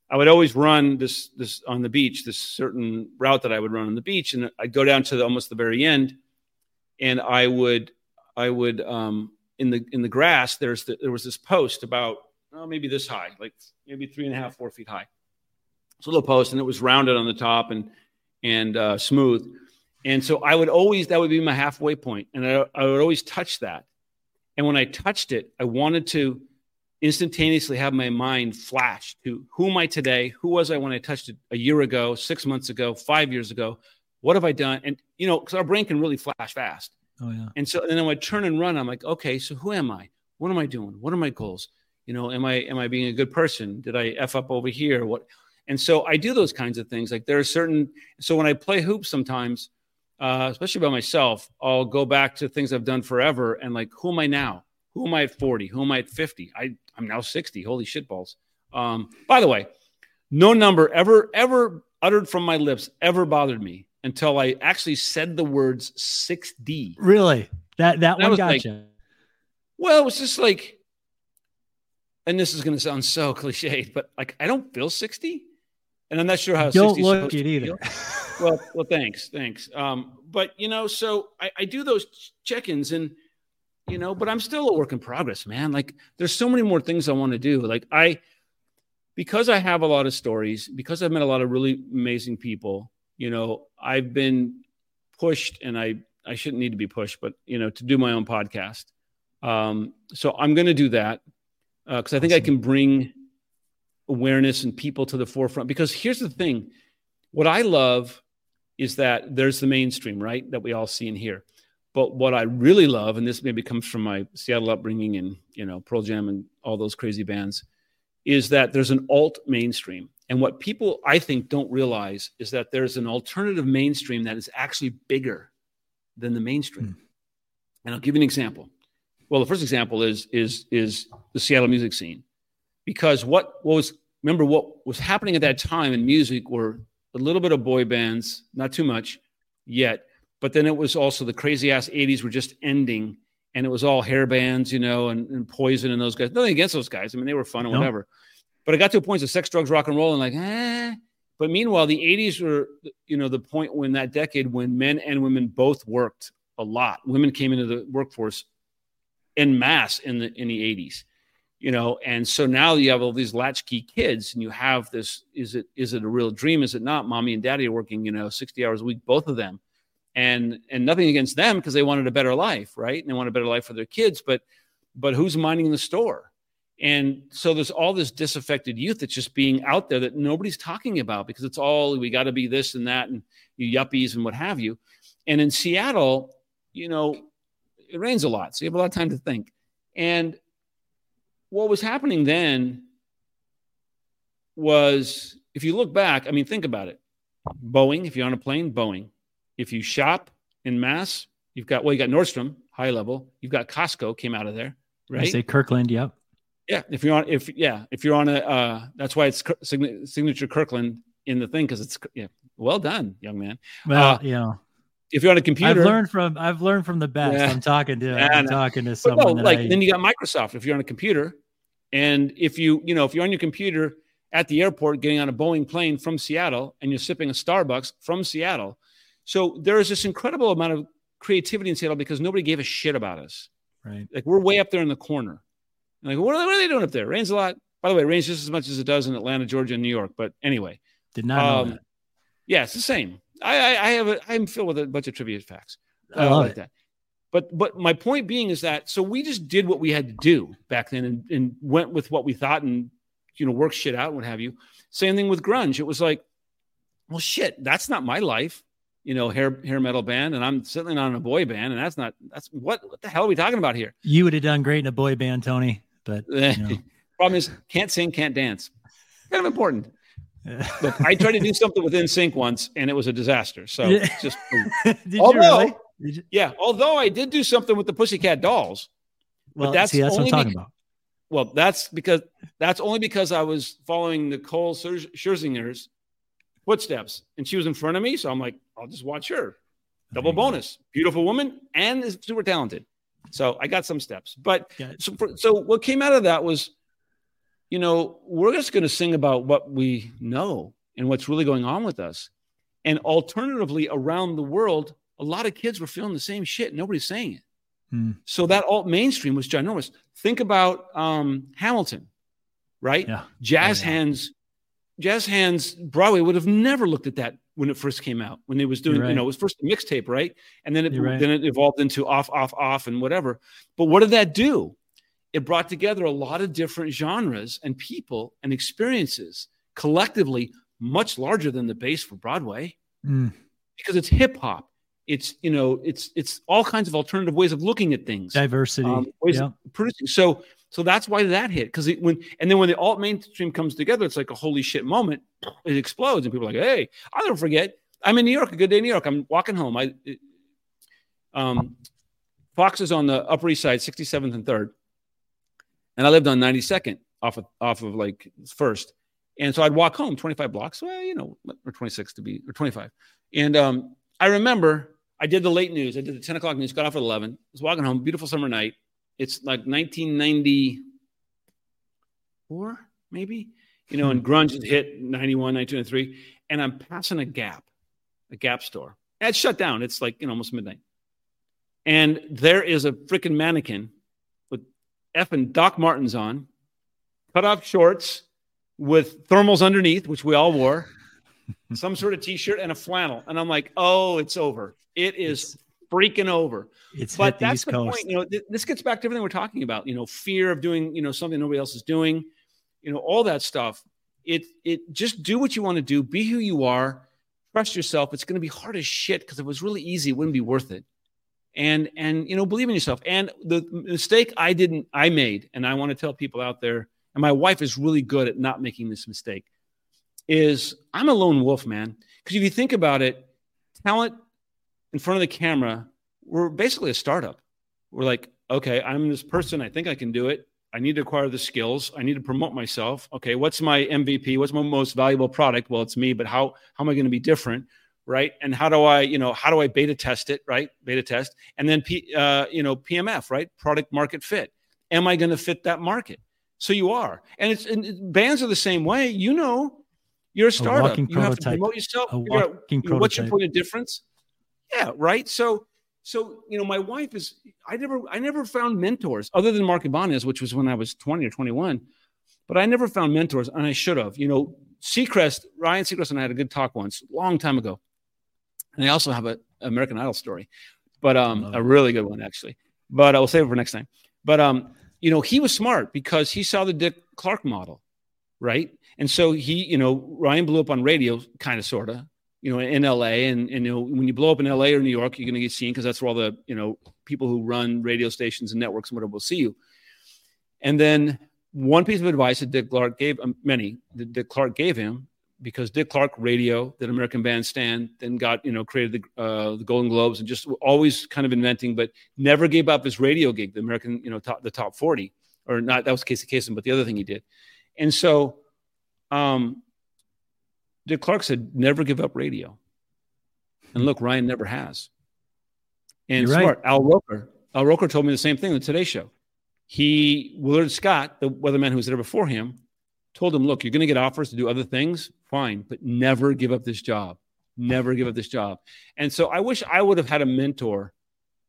I would always run this this on the beach, this certain route that I would run on the beach, and I'd go down to the, almost the very end, and I would I would um, in the in the grass. There's the, there was this post about oh, maybe this high, like maybe three and a half, four feet high. It's a little post, and it was rounded on the top and and uh, smooth. And so I would always that would be my halfway point, and I, I would always touch that. And when I touched it, I wanted to instantaneously have my mind flash to who am I today? Who was I when I touched it a year ago, six months ago, five years ago? What have I done? And you know, because our brain can really flash fast. Oh yeah. And so and then when I turn and run, I'm like, okay, so who am I? What am I doing? What are my goals? You know, am I am I being a good person? Did I f up over here? What? And so I do those kinds of things. Like there are certain. So when I play hoops, sometimes, uh, especially by myself, I'll go back to things I've done forever and like, who am I now? Who am I at 40? Who am I at 50? I, I'm now 60. Holy shitballs. Um, by the way, no number ever, ever uttered from my lips ever bothered me until I actually said the words 6D. Really? That that one got like. Well, it was just like, and this is going to sound so cliched, but like I don't feel 60. And I'm not sure how don't look it either. well, well, thanks, thanks. Um, but you know, so I, I do those check-ins and – you know, but I'm still a work in progress, man. Like there's so many more things I want to do. Like I, because I have a lot of stories, because I've met a lot of really amazing people, you know, I've been pushed and I, I shouldn't need to be pushed, but you know, to do my own podcast. Um, so I'm going to do that because uh, I think awesome. I can bring awareness and people to the forefront. Because here's the thing what I love is that there's the mainstream, right? That we all see and hear. But what I really love, and this maybe comes from my Seattle upbringing and you know Pearl Jam and all those crazy bands, is that there's an alt mainstream. And what people I think don't realize is that there's an alternative mainstream that is actually bigger than the mainstream. Mm. And I'll give you an example. Well, the first example is is is the Seattle music scene, because what, what was remember what was happening at that time in music were a little bit of boy bands, not too much yet, but then it was also the crazy ass 80s were just ending and it was all hair bands, you know, and, and poison and those guys. Nothing against those guys. I mean, they were fun and no. whatever. But it got to a point of sex, drugs, rock and roll, and like, eh. But meanwhile, the 80s were, you know, the point when that decade when men and women both worked a lot. Women came into the workforce in mass in the in the 80s. You know, and so now you have all these latchkey kids, and you have this: is it is it a real dream? Is it not? Mommy and daddy are working, you know, 60 hours a week, both of them. And and nothing against them because they wanted a better life right? And they want a better life for their kids but but who's minding the store? And so there's all this disaffected youth that's just being out there that nobody's talking about because it's all we got to be this and that and you yuppies and what have you. And in seattle you know it rains a lot so you have a lot of time to think. And what was happening then was if you look back i mean think about it boeing if you're on a plane boeing if you shop in mass, you've got well, you got Nordstrom, high level. You've got Costco came out of there, right? I say Kirkland, yep. Yeah, if you're on, if yeah, if you're on a, uh, that's why it's signature Kirkland in the thing because it's yeah, well done, young man. Well, uh, yeah. If you're on a computer, I've learned from I've learned from the best. Yeah. I'm talking to I'm talking to someone. No, like I, then you got Microsoft. If you're on a computer, and if you you know if you're on your computer at the airport getting on a Boeing plane from Seattle and you're sipping a Starbucks from Seattle, so there is this incredible amount of creativity in Seattle because nobody gave a shit about us. Right. Like we're way up there in the corner. Like, what are, what are they doing up there? It Rains a lot. By the way, it rains just as much as it does in Atlanta, Georgia, and New York. But anyway, did not know um, that. Yeah, it's the same. I, I, I have a, I'm filled with a bunch of trivia facts. I uh, like it. that. But but my point being is that so we just did what we had to do back then and, and went with what we thought and you know worked shit out and what have you. Same thing with grunge. It was like, well, shit, that's not my life you know, hair hair metal band, and I'm certainly not in a boy band, and that's not that's what what the hell are we talking about here? You would have done great in a boy band, Tony, but you know. problem is can't sing, can't dance. Kind of important. Look, I tried to do something with NSYNC once, and it was a disaster. So just did although, you really? You? Yeah, although I did do something with the Pussycat Dolls. Well, that's, see, that's what I'm talking about. Well, that's because that's only because I was following Nicole Scherzinger's footsteps, and she was in front of me. So I'm like, I'll just watch her. Double bonus. Beautiful woman and is super talented. So I got some steps, but so, for, so what came out of that was, you know, we're just going to sing about what we know and what's really going on with us. And alternatively, around the world, a lot of kids were feeling the same shit. Nobody's saying it. Hmm. So that alt mainstream was ginormous. Think about um, Hamilton, right? Yeah. Jazz yeah. hands, jazz hands. Broadway would have never looked at that when it first came out. When it was doing, right. you know, it was first a mixtape, right? And then it right. then it evolved into off, off, off, and whatever. But what did that do? It brought together a lot of different genres and people and experiences collectively, much larger than the base for Broadway, mm. because it's hip hop. It's you know it's it's all kinds of alternative ways of looking at things. Diversity. Um, ways yeah. of producing. So so that's why that hit. Because when and then when the alt mainstream comes together it's like a holy shit moment. It explodes and people are like hey I don't forget. I'm in new york a good day in new york. I'm walking home. I um fox is on the upper east side 67th and 3rd and i lived on 92nd off of off of like first and so i'd walk home 25 blocks well you know or 26 to be or 25 and um i remember I did the late news. I did the 10 o'clock news, got off at 11. I was walking home, beautiful summer night. It's like 1994, maybe, you know, and grunge had hit 91, 92, and 3. And I'm passing a Gap, a Gap store. And it's shut down. It's like, you know, almost midnight. And there is a freaking mannequin effing Doc Martens on, cut off shorts with thermals underneath, which we all wore, some sort of t shirt and a flannel. And I'm like, oh, it's over. It is it's, freaking over. It's but that's the, the point. You know, th- this gets back to everything we're talking about. You know, fear of doing you know something nobody else is doing. You know, all that stuff. It it just do what you want to do. Be who you are. Trust yourself. It's going to be hard as shit because if it was really easy, it wouldn't be worth it. And and you know, believe in yourself. And the mistake I didn't I made, and I want to tell people out there, and my wife is really good at not making this mistake. Is I'm a lone wolf, man. Because if you think about it, talent in front of the camera, we're basically a startup. We're like, okay, I'm this person. I think I can do it. I need to acquire the skills. I need to promote myself. Okay, what's my MVP? What's my most valuable product? Well, it's me, but how how am I going to be different? Right? And how do I, you know, how do I beta test it? Right? Beta test, and then P, uh, you know, PMF, right? Product market fit. Am I going to fit that market? So you are, and it's and bands are the same way. You know, you're a startup. A you have to promote yourself. Out, you know, what's your point of difference? Yeah, right. So, so you know, my wife is. I never, I never found mentors other than Mark Ibanez, which was when I was twenty or twenty-one. But I never found mentors, and I should have. You know, Seacrest, Ryan Seacrest, and I had a good talk once, long time ago. And I also have an American Idol story, but um, a really good one actually. But I will save it for next time. But um, you know, he was smart because he saw the Dick Clark model, right? And so he, you know, Ryan blew up on radio, kind of, sort of, you know, in LA. And, and, you know, when you blow up in LA or New York, you're going to get seen because that's where all the, you know, people who run radio stations and networks and whatever will see you. And then one piece of advice that Dick Clark gave, um, many that Dick Clark gave him, because Dick Clark Radio, that American Bandstand, then got, you know, created the, uh, the Golden Globes and just always kind of inventing, but never gave up his radio gig, the American, you know, top, the top 40, or not, that was Casey Kasem, but the other thing he did. And so, um, Dick Clark said, never give up radio. And look, Ryan never has. And You're smart. Right. Al Roker. Al Roker told me the same thing on the Today Show. He, Willard Scott, the weatherman who was there before him, told him, look, you're going to get offers to do other things. Fine, but never give up this job. Never give up this job. And so I wish I would have had a mentor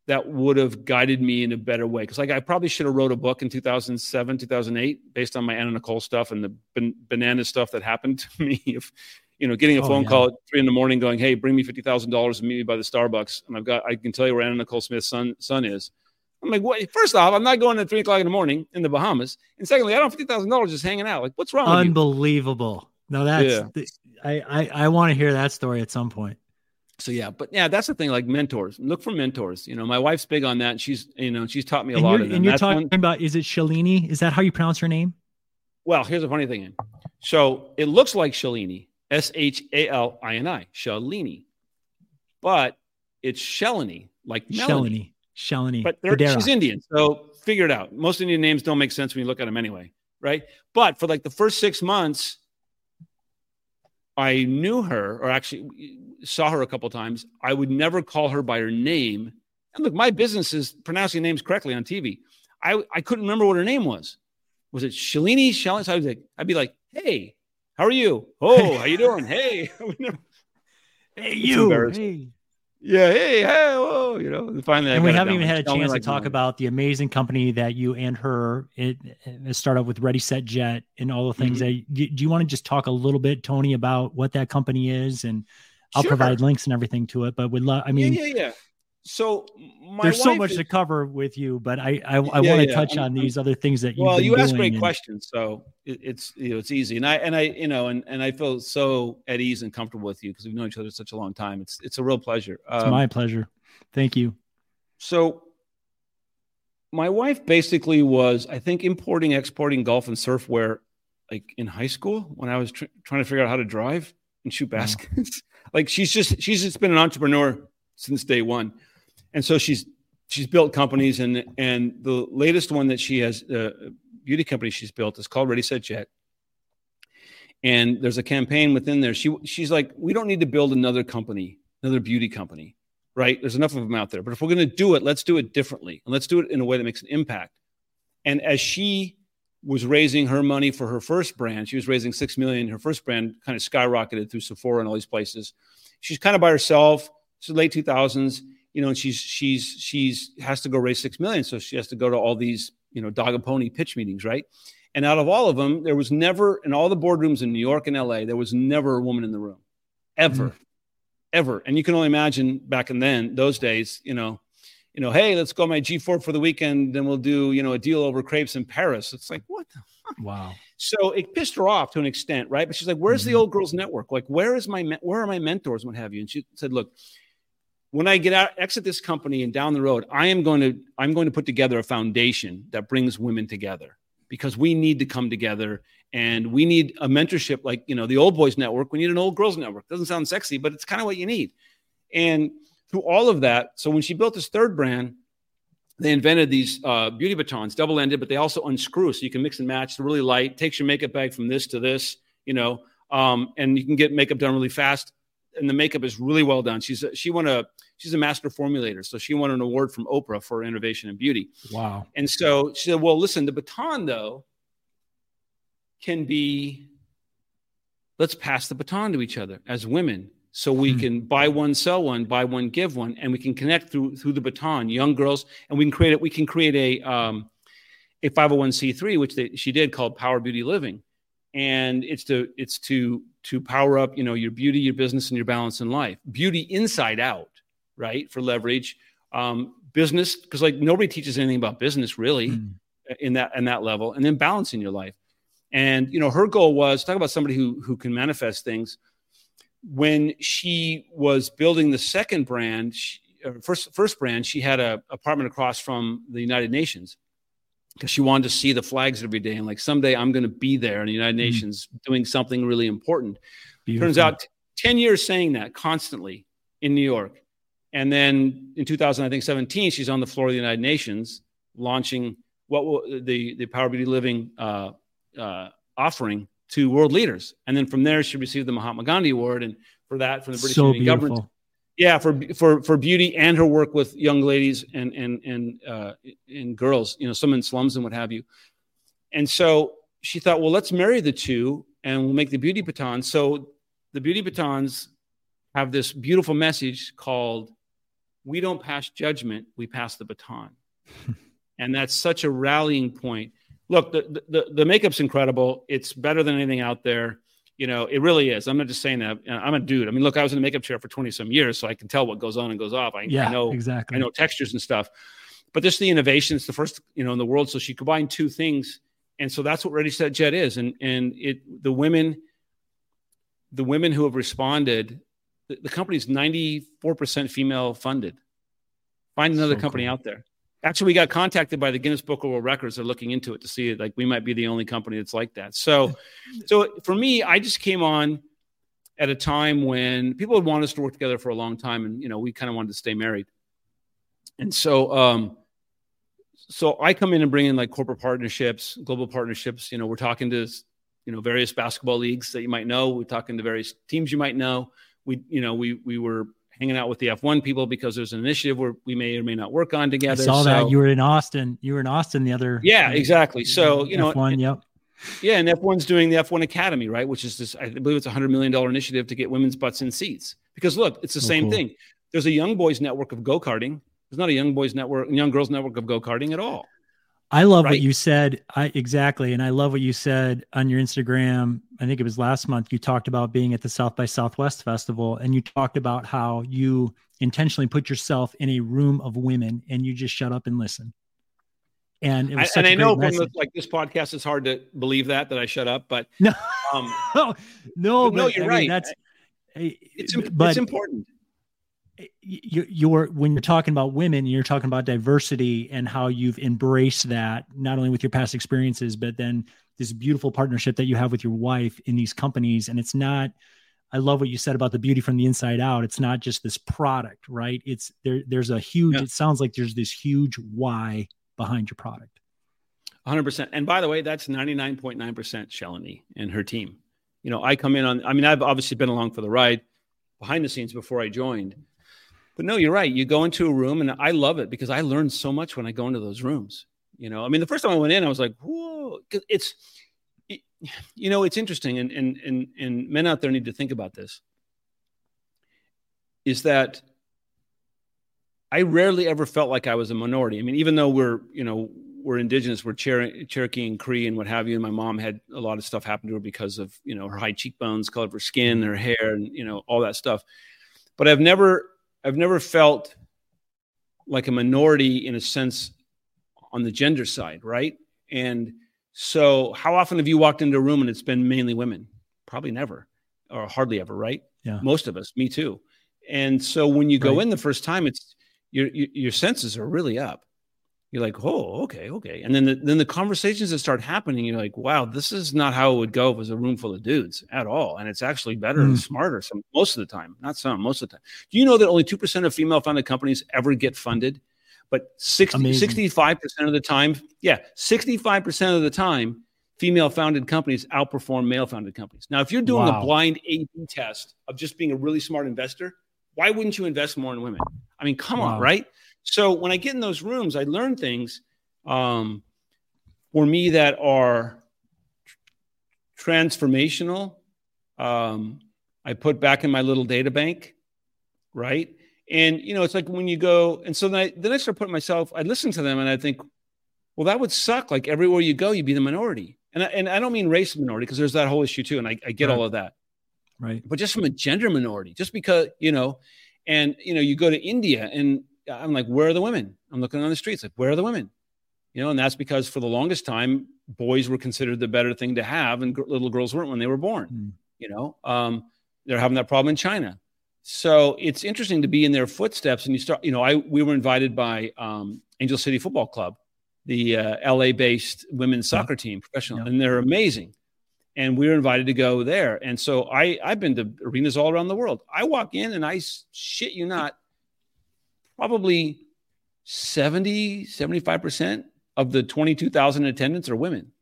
that would have guided me in a better way. Because like I probably should have wrote a book in 2007, 2008, based on my Anna Nicole stuff and the ban- banana stuff that happened to me. If you know, getting a oh, phone yeah. call at three in the morning, going, "Hey, bring me fifty thousand dollars and meet me by the Starbucks," and I've got, I can tell you where Anna Nicole Smith's son son is. I'm like, what? First off, I'm not going at three o'clock in the morning in the Bahamas, and secondly, I don't have fifty thousand dollars just hanging out. Like, what's wrong? Unbelievable. No, that's yeah. the, I I, I want to hear that story at some point. So yeah, but yeah, that's the thing. Like mentors, look for mentors. You know, my wife's big on that. She's you know she's taught me a and lot. You're, and you're that's talking one... about is it Shalini? Is that how you pronounce her name? Well, here's the funny thing. So it looks like Shalini, S H A L I N I, Shalini, but it's Shalini, like Shalini, Shalini. But she's Indian, so figure it out. Most Indian names don't make sense when you look at them anyway, right? But for like the first six months, I knew her, or actually saw her a couple times. I would never call her by her name And look, my business is pronouncing names correctly on TV. I, I couldn't remember what her name was. Was it Shalini? Shalini? So I was like, I'd be like, hey, how are you? Oh, how you doing? hey. hey, you. Hey. Yeah, hey, hey, whoa, you know. Finally, and we haven't even had a chance like to talk about the amazing company that you and her it, it started with Ready Set Jet and all the things mm-hmm. that. Do you want to just talk a little bit, Tony, about what that company is, and I'll sure. provide links and everything to it. But would love, I mean, yeah, yeah, yeah so there's so much is, to cover with you, but I I, I yeah, want to yeah. touch on these other things that you. Well, you ask great and, questions, so it, it's you know it's easy, and I and I you know and and I feel so at ease and comfortable with you because we've known each other such a long time. It's it's a real pleasure. It's um, my pleasure. Thank you. So, my wife basically was, I think, importing, exporting golf and surf wear, like in high school when I was tr- trying to figure out how to drive and shoot baskets. Wow. like she's just she's just been an entrepreneur since day one and so she's she's built companies and and the latest one that she has uh, beauty company she's built is called ready set jet. And there's a campaign within there. She she's like we don't need to build another company another beauty company right? There's enough of them out there. But if we're going to do it let's do it differently. And let's do it in a way that makes an impact. And as she was raising her money for her first brand she was raising six million her first brand kind of skyrocketed through sephora and all these places. She's kind of by herself. It's the late 2000s you know, and she's she's she's has to go raise six million, so she has to go to all these you know dog and pony pitch meetings, right? And out of all of them, there was never in all the boardrooms in New York and LA, there was never a woman in the room, ever, mm-hmm. ever. And you can only imagine back in then those days, you know, you know, hey, let's go my G4 for the weekend, then we'll do you know a deal over crepes in Paris. It's like what the fuck? Wow. So it pissed her off to an extent, right? But she's like, "Where's mm-hmm. the old girls network? Like, where is my where are my mentors? What have you?" And she said, "Look, when I get out, exit this company and down the road, I am going to I'm going to put together a foundation that brings women together because we need to come together and we need a mentorship like you know the old boys network. We need an old girls network. Doesn't sound sexy, but it's kind of what you need. And through all of that, so when she built this third brand, they invented these uh, beauty batons, double ended, but they also unscrew so you can mix and match. They're really light, takes your makeup bag from this to this, you know, um, and you can get makeup done really fast and the makeup is really well done. She's a, she won a she's a master formulator, so she won an award from Oprah for innovation in beauty. Wow! And so she said, "Well, listen, the baton though can be let's pass the baton to each other as women." So we hmm. can buy one, sell one, buy one, give one, and we can connect through through the baton, young girls, and we can create it. We can create a um, a 501c3, which they, she did called Power Beauty Living, and it's to it's to to power up you know your beauty your business and your balance in life. Beauty inside out right for leverage. Um, business because like nobody teaches anything about business really mm. in that in that level and then balance in your life. And you know her goal was talk about somebody who who can manifest things. When she was building the second brand she, first first brand she had a apartment across from the united nations because she wanted to see the flags every day and like someday I'm going to be there in the United mm. Nations doing something really important. Beautiful. Turns out 10 years saying that constantly in New York. And then in 2000, I think 17, she's on the floor of the United Nations launching what will, the, the Power Beauty Living uh, uh, offering to world leaders. And then from there, she received the Mahatma Gandhi Award. And for that, from the British so government, yeah for for for beauty and her work with young ladies and and and uh, and girls you know some in slums and what have you. And so she thought well let's marry the two and we'll make the beauty batons. So the beauty batons have this beautiful message called we don't pass judgment we pass the baton. And that's such a rallying point. Look the, the the makeup's incredible. It's better than anything out there you know, it really is. I'm not just saying that. I'm a dude. I mean, look, I was in the makeup chair for 20 some years, so I can tell what goes on and goes off. I, yeah, I know exactly. I know textures and stuff. But this is the innovation. It's the first, you know, in the world. So she combined two things, and so that's what Ready Set Jet is. And and it the women, the women who have responded, the, the company's 94 percent female funded. Find another so company cool. out there. Actually, we got contacted by the Guinness Book of World Records. They're looking into it to see it. Like we might be the only company that's like that. So, so for me, I just came on at a time when people had wanted us to work together for a long time, and you know, we kind of wanted to stay married. And so, um, so I come in and bring in like corporate partnerships, global partnerships. You know, we're talking to you know various basketball leagues that you might know. We're talking to various teams you might know. We, you know, we we were hanging out with the F1 people because there's an initiative where we may or may not work on together. I saw so, that you were in Austin. You were in Austin the other. Yeah, exactly. So you know, F1. Yep. Yeah, and F1's doing the F1 Academy, right? Which is this, I believe it's a hundred million dollar initiative to get women's butts in seats. Because look, it's the oh, same cool. thing. There's a young boys network of go karting. There's not a young boys network, young girls network of go karting at all. I love right? what you said. I exactly, and I love what you said on your Instagram. I think it was last month. You talked about being at the South by Southwest festival, and you talked about how you intentionally put yourself in a room of women, and you just shut up and listen. And it was I, and I know from like this podcast, it's hard to believe that that I shut up, but no, um, no, no, no, you're I right. Mean, that's it's, but, it's important you, you're when you're talking about women you're talking about diversity and how you've embraced that not only with your past experiences but then this beautiful partnership that you have with your wife in these companies. And it's not i love what you said about the beauty from the inside out. It's not just this product right? It's there there's a huge yeah. it sounds like there's this huge why behind your product. 100% and by the way that's 99.9% shalini and her team. You know i come in on i mean i've obviously been along for the ride behind the scenes before i joined but no, you're right. You go into a room, and I love it because I learn so much when I go into those rooms. You know, I mean, the first time I went in, I was like, whoa, it's, it, you know, it's interesting, and and and and men out there need to think about this. Is that I rarely ever felt like I was a minority. I mean, even though we're, you know, we're indigenous, we're Cherokee and Cree and what have you. And my mom had a lot of stuff happen to her because of, you know, her high cheekbones, color of her skin, her hair, and, you know, all that stuff. But I've never I've never felt like a minority in a sense on the gender side, right? And so, how often have you walked into a room and it's been mainly women? Probably never, or hardly ever, right? Yeah. Most of us, me too. And so, when you go right. in the first time, it's your your senses are really up you're like, oh, okay, okay. And then the, then the conversations that start happening, you're like, wow, this is not how it would go if it was a room full of dudes at all. And it's actually better mm. and smarter some most of the time, not some, most of the time. Do you know that only 2% of female founded companies ever get funded? But 60, 65% of the time, yeah, 65% of the time, female founded companies outperform male founded companies. Now, if you're doing wow. a blind A B test of just being a really smart investor, why wouldn't you invest more in women? I mean, come wow. on, right? So when I get in those rooms, I learn things um, for me that are transformational. Um, I put back in my little data bank, right? And you know, it's like when you go, and so then I, then I start putting myself. I listen to them, and I think, well, that would suck. Like everywhere you go, you'd be the minority, and I, and I don't mean race minority because there's that whole issue too, and I, I get right. all of that, right? But just from a gender minority, just because you know, and you know, you go to India, and I'm like, where are the women? I'm looking on the streets, like, where are the women? You know, and that's because for the longest time, boys were considered the better thing to have, and little girls weren't when they were born. Mm. You know, um, they're having that problem in China. So it's interesting to be in their footsteps. And you start, you know, I we were invited by um, Angel City Football Club, the uh, LA-based women's soccer team, professional, yeah. and they're amazing. And we were invited to go there. And so I I've been to arenas all around the world. I walk in and I shit you not, probably 70, 75% of the 22,000 attendants are women.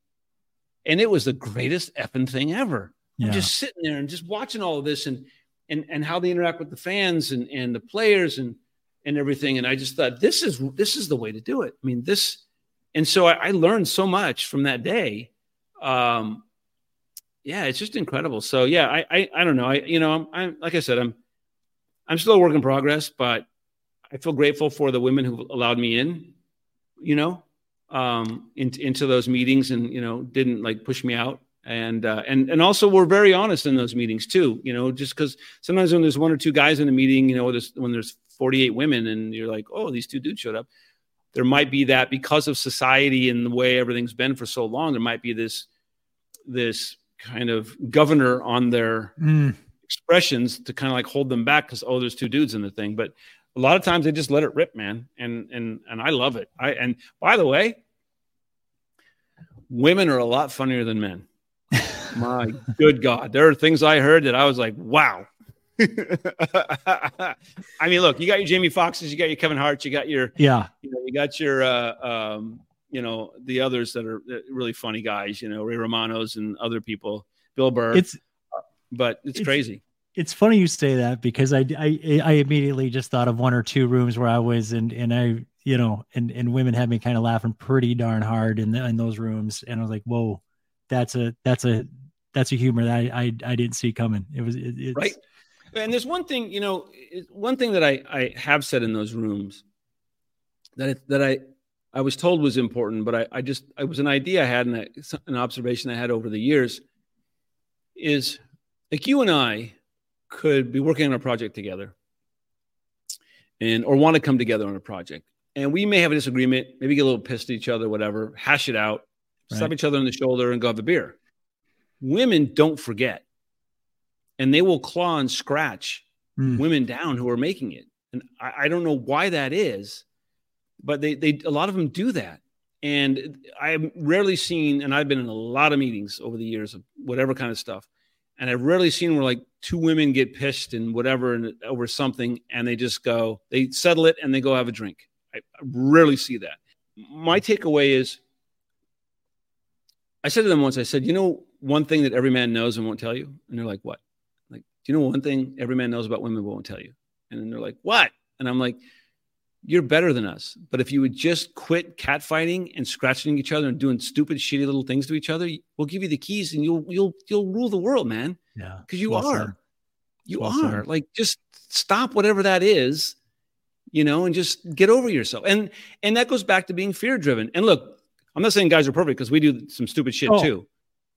And it was the greatest effing thing ever. Yeah. I'm just sitting there and just watching all of this and and and how they interact with the fans and and the players and and everything. And I just thought this is this is the way to do it. I mean, this and so I, I learned so much from that day. Um yeah, it's just incredible. So yeah, I I, I don't know. I you know, I'm, I'm like I said, I'm I'm still a work in progress, but I feel grateful for the women who allowed me in, you know, um, in, into those meetings and, you know, didn't like push me out. And, uh, and, and also we're very honest in those meetings too, you know, just cause sometimes when there's one or two guys in a meeting, you know, there's, when there's 48 women and you're like, oh, these two dudes showed up. There might be that because of society and the way everything's been for so long, there might be this, this kind of governor on their mm. expressions to kind of like hold them back because, oh, there's two dudes in the thing. But a lot of times they just let it rip, man. And and and I love it. I and by the way, women are a lot funnier than men. My good God. There are things I heard that I was like, wow. I mean, look, you got your Jamie Foxxes, you got your Kevin Hart, you got your yeah, you know, you got your uh um, you know, the others that are really funny guys, you know, Ray Romano's and other people, Bill Burr. It's but it's, it's crazy it's funny you say that because I, I I immediately just thought of one or two rooms where I was and and I you know and and women had me kind of laughing pretty darn hard in the, in those rooms. And I was like whoa that's a that's a that's a humor that I I, I didn't see coming. It was it, right. And there's one thing you know one thing that I I have said in those rooms that that I I was told was important but I I just it was an idea I had and an observation I had over the years is like you and I could be working on a project together and or want to come together on a project. And we may have a disagreement maybe get a little pissed at each other whatever hash it out right. slap each other on the shoulder and go have a beer. Women don't forget. And they will claw and scratch mm. women down who are making it. And I, I don't know why that is but they they a lot of them do that. And i've rarely seen and i've been in a lot of meetings over the years of whatever kind of stuff and I've rarely seen where like two women get pissed and whatever and over something, and they just go, they settle it and they go have a drink. I, rarely see that. My takeaway is, I said to them once, I said, you know, one thing that every man knows and won't tell you, and they're like, what? Like, do you know one thing every man knows about women but won't tell you? And then they're like, what? And I'm like, you're better than us. But if you would just quit catfighting and scratching each other and doing stupid, shitty little things to each other, we'll give you the keys and you'll you'll you'll rule the world, man. Yeah, because you well are, said. you well are. Said. Like, just stop whatever that is, you know, and just get over yourself. And and that goes back to being fear driven. And look, I'm not saying guys are perfect because we do some stupid shit oh, too.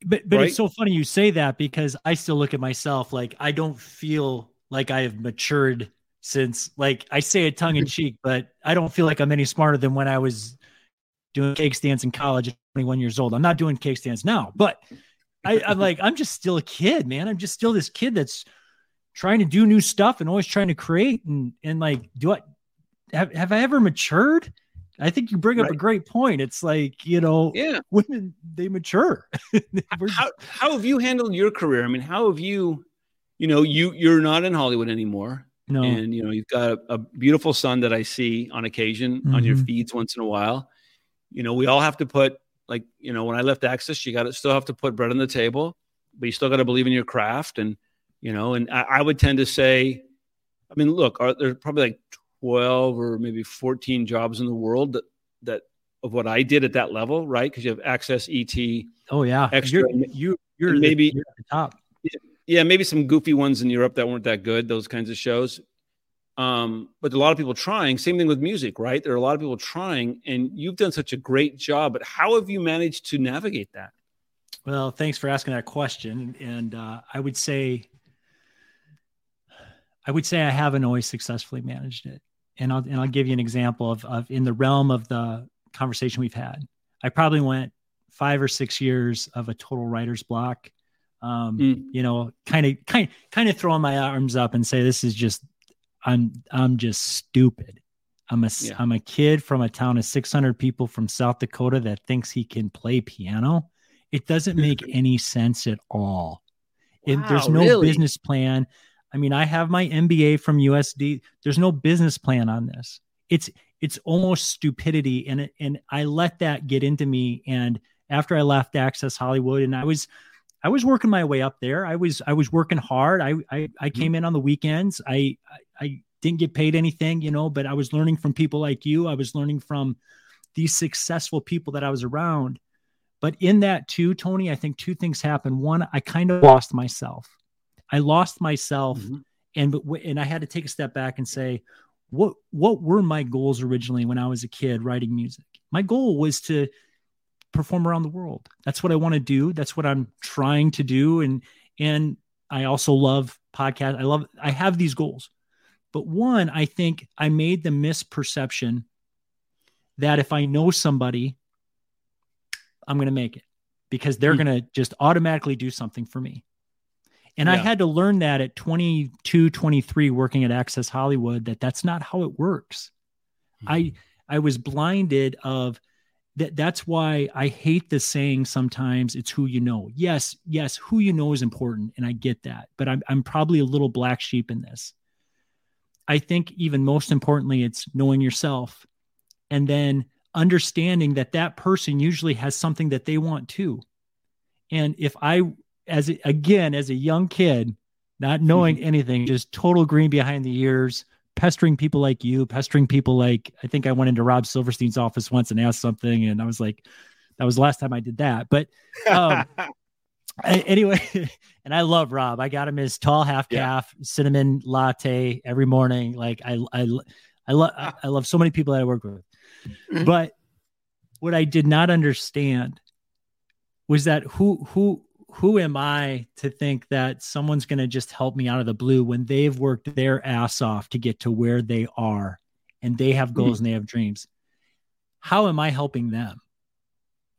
But but right? it's so funny you say that because I still look at myself like I don't feel like I have matured since like I say it tongue in cheek, but I don't feel like I'm any smarter than when I was doing cake stands in college at 21 years old. I'm not doing cake stands now, but I, I'm like, I'm just still a kid, man. I'm just still this kid that's trying to do new stuff and always trying to create. And, and like, do I have, have I ever matured? I think you bring up right. a great point. It's like, you know, yeah, women, they mature. how, how have you handled your career? I mean, how have you, you know, you, you're not in Hollywood anymore no. And you know, you've got a, a beautiful son that I see on occasion mm-hmm. on your mm-hmm. feeds once in a while. You know, we all have to put like, you know, when I left Access, you got to still have to put bread on the table, but you still got to believe in your craft. And, you know, and I, I would tend to say, I mean, look, are, there's probably like 12 or maybe 14 jobs in the world that, that of what I did at that level, right? Because you have Access, ET. Oh yeah, extra. You're, you, you're maybe the, you're at the top yeah, maybe some goofy ones in Europe that weren't that good, those kinds of shows. Um, but a lot of people trying. Same thing with music, right? There are a lot of people trying, and you've done such a great job. But how have you managed to navigate that? Well, thanks for asking that question. And uh, I would say, I would say I haven't always successfully managed it. And I'll and I'll give you an example of of in the realm of the conversation we've had. I probably went five or six years of a total writer's block um, mm. you know, kind of, kind, kind of throwing my arms up and say, this is just, I'm, I'm just stupid. I'm a, yeah. I'm a kid from a town of 600 people from South Dakota that thinks he can play piano. It doesn't make any sense at all. Wow, it, there's no really? business plan. I mean, I have my MBA from USD. There's no business plan on this. It's it's almost stupidity, and and I let that get into me. And after I left Access Hollywood, and I was I was working my way up there. I was I was working hard. I I, I mm-hmm. came in on the weekends. I, I, I didn't get paid anything, you know, but I was learning from people like you. I was learning from these successful people that I was around. But in that too, Tony, I think two things happened. One, I kind of lost myself. I lost myself, mm-hmm. and and I had to take a step back and say, what what were my goals originally when I was a kid writing music? My goal was to perform around the world. That's what I want to do. That's what I'm trying to do. And and I also love podcast. I love I have these goals. But one, I think I made the misperception that if I know somebody, I'm going to make it because they're mm-hmm. going to just automatically do something for me. And yeah. I had to learn that at 22, 23 working at Access Hollywood that that's not how it works. Mm-hmm. I I was blinded of that that's why I hate the saying sometimes it's who you know. Yes, yes, who you know is important and I get that, but I'm I'm probably a little black sheep in this. I think even most importantly it's knowing yourself and then understanding that that person usually has something that they want too. And if I as again as a young kid not knowing mm-hmm. anything, just total green behind the ears, pestering people like you, pestering people like I think I went into Rob Silverstein's office once and asked something, and I was like, that was the last time I did that. But um, anyway, and I love Rob. I got him his tall half caf yeah. cinnamon latte every morning. Like I, I, I love, I love so many people that I work with. Mm-hmm. But what I did not understand was that who, who, who am I to think that someone's going to just help me out of the blue when they've worked their ass off to get to where they are and they have goals mm-hmm. and they have dreams? How am I helping them?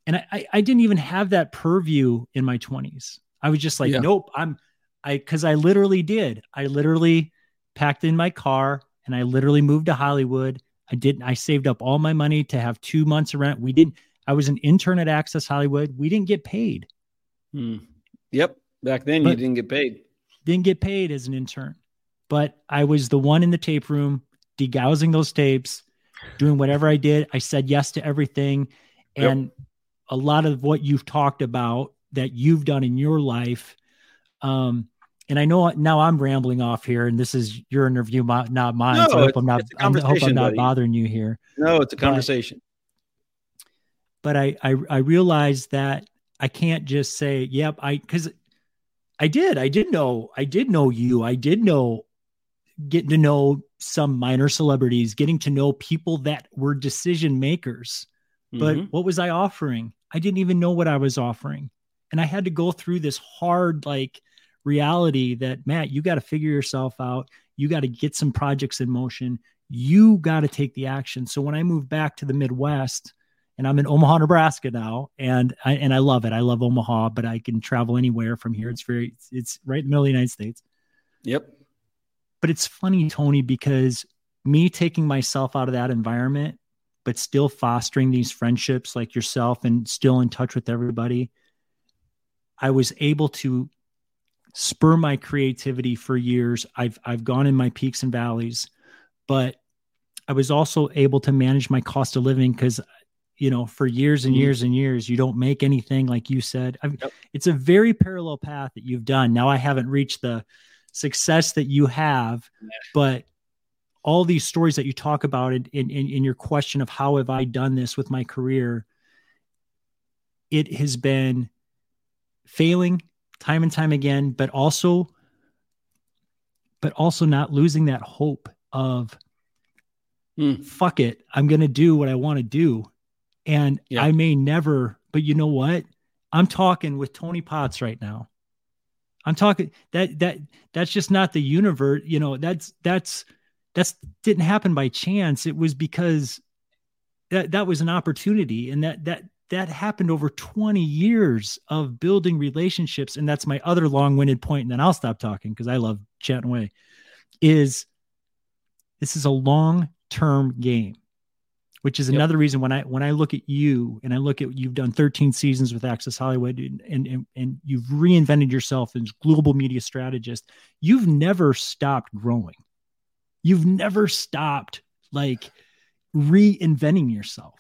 And I, I, didn't even have that purview in my 20s. I was just like, yeah. nope, I'm I because I literally did. I literally packed in my car and I literally moved to Hollywood. I didn't I saved up all my money to have two months of rent. We didn't I was an intern at Access Hollywood. We didn't get paid. Hmm. Yep. Back then but you didn't get paid. Didn't get paid as an intern. But I was the one in the tape room degaussing those tapes, doing whatever I did. I said yes to everything. And yep a lot of what you've talked about that you've done in your life. Um, and I know now I'm rambling off here, and this is your interview, not mine. No, so I hope I'm not. I hope I'm not buddy. bothering you here. No, it's a conversation. But, but I, I I realized that I can't just say, "Yep," I because I did. I did know. I did know you. I did know getting to know some minor celebrities, getting to know people that were decision makers. But mm-hmm. what was I offering? I didn't even know what I was offering. And I had to go through this hard, like, reality that, Matt, you got to figure yourself out. You got to get some projects in motion. You got to take the action. So when I moved back to the Midwest, and I'm in Omaha, Nebraska now, and I and I love it. I love Omaha, but I can travel anywhere from here. It's very it's, it's right in the middle of the United States. Yep. But it's funny, Tony, because me taking myself out of that environment but still fostering these friendships like yourself and still in touch with everybody, I was able to spur my creativity for years. I've I've gone in my peaks and valleys, but I was also able to manage my cost of living because you know for years and mm-hmm. years and years you don't make anything like you said. Yep. It's a very parallel path that you've done. Now I haven't reached the success that you have, but all these stories that you talk about in, in, in your question of how have I done this with my career, it has been failing time and time again, but also, but also not losing that hope of mm. fuck it, I'm gonna do what I want to do. And yeah. I may never, but you know what? I'm talking with Tony Potts right now. I'm talking that that that's just not the universe, you know, that's that's that's didn't happen by chance. It was because that that was an opportunity, and that that that happened over 20 years of building relationships. And that's my other long-winded point, and then I'll stop talking because I love chatting away. Is this is a long-term game, which is yep. another reason when I when I look at you and I look at you've done 13 seasons with Access Hollywood and and, and you've reinvented yourself as global media strategist, you've never stopped growing You've never stopped like reinventing yourself.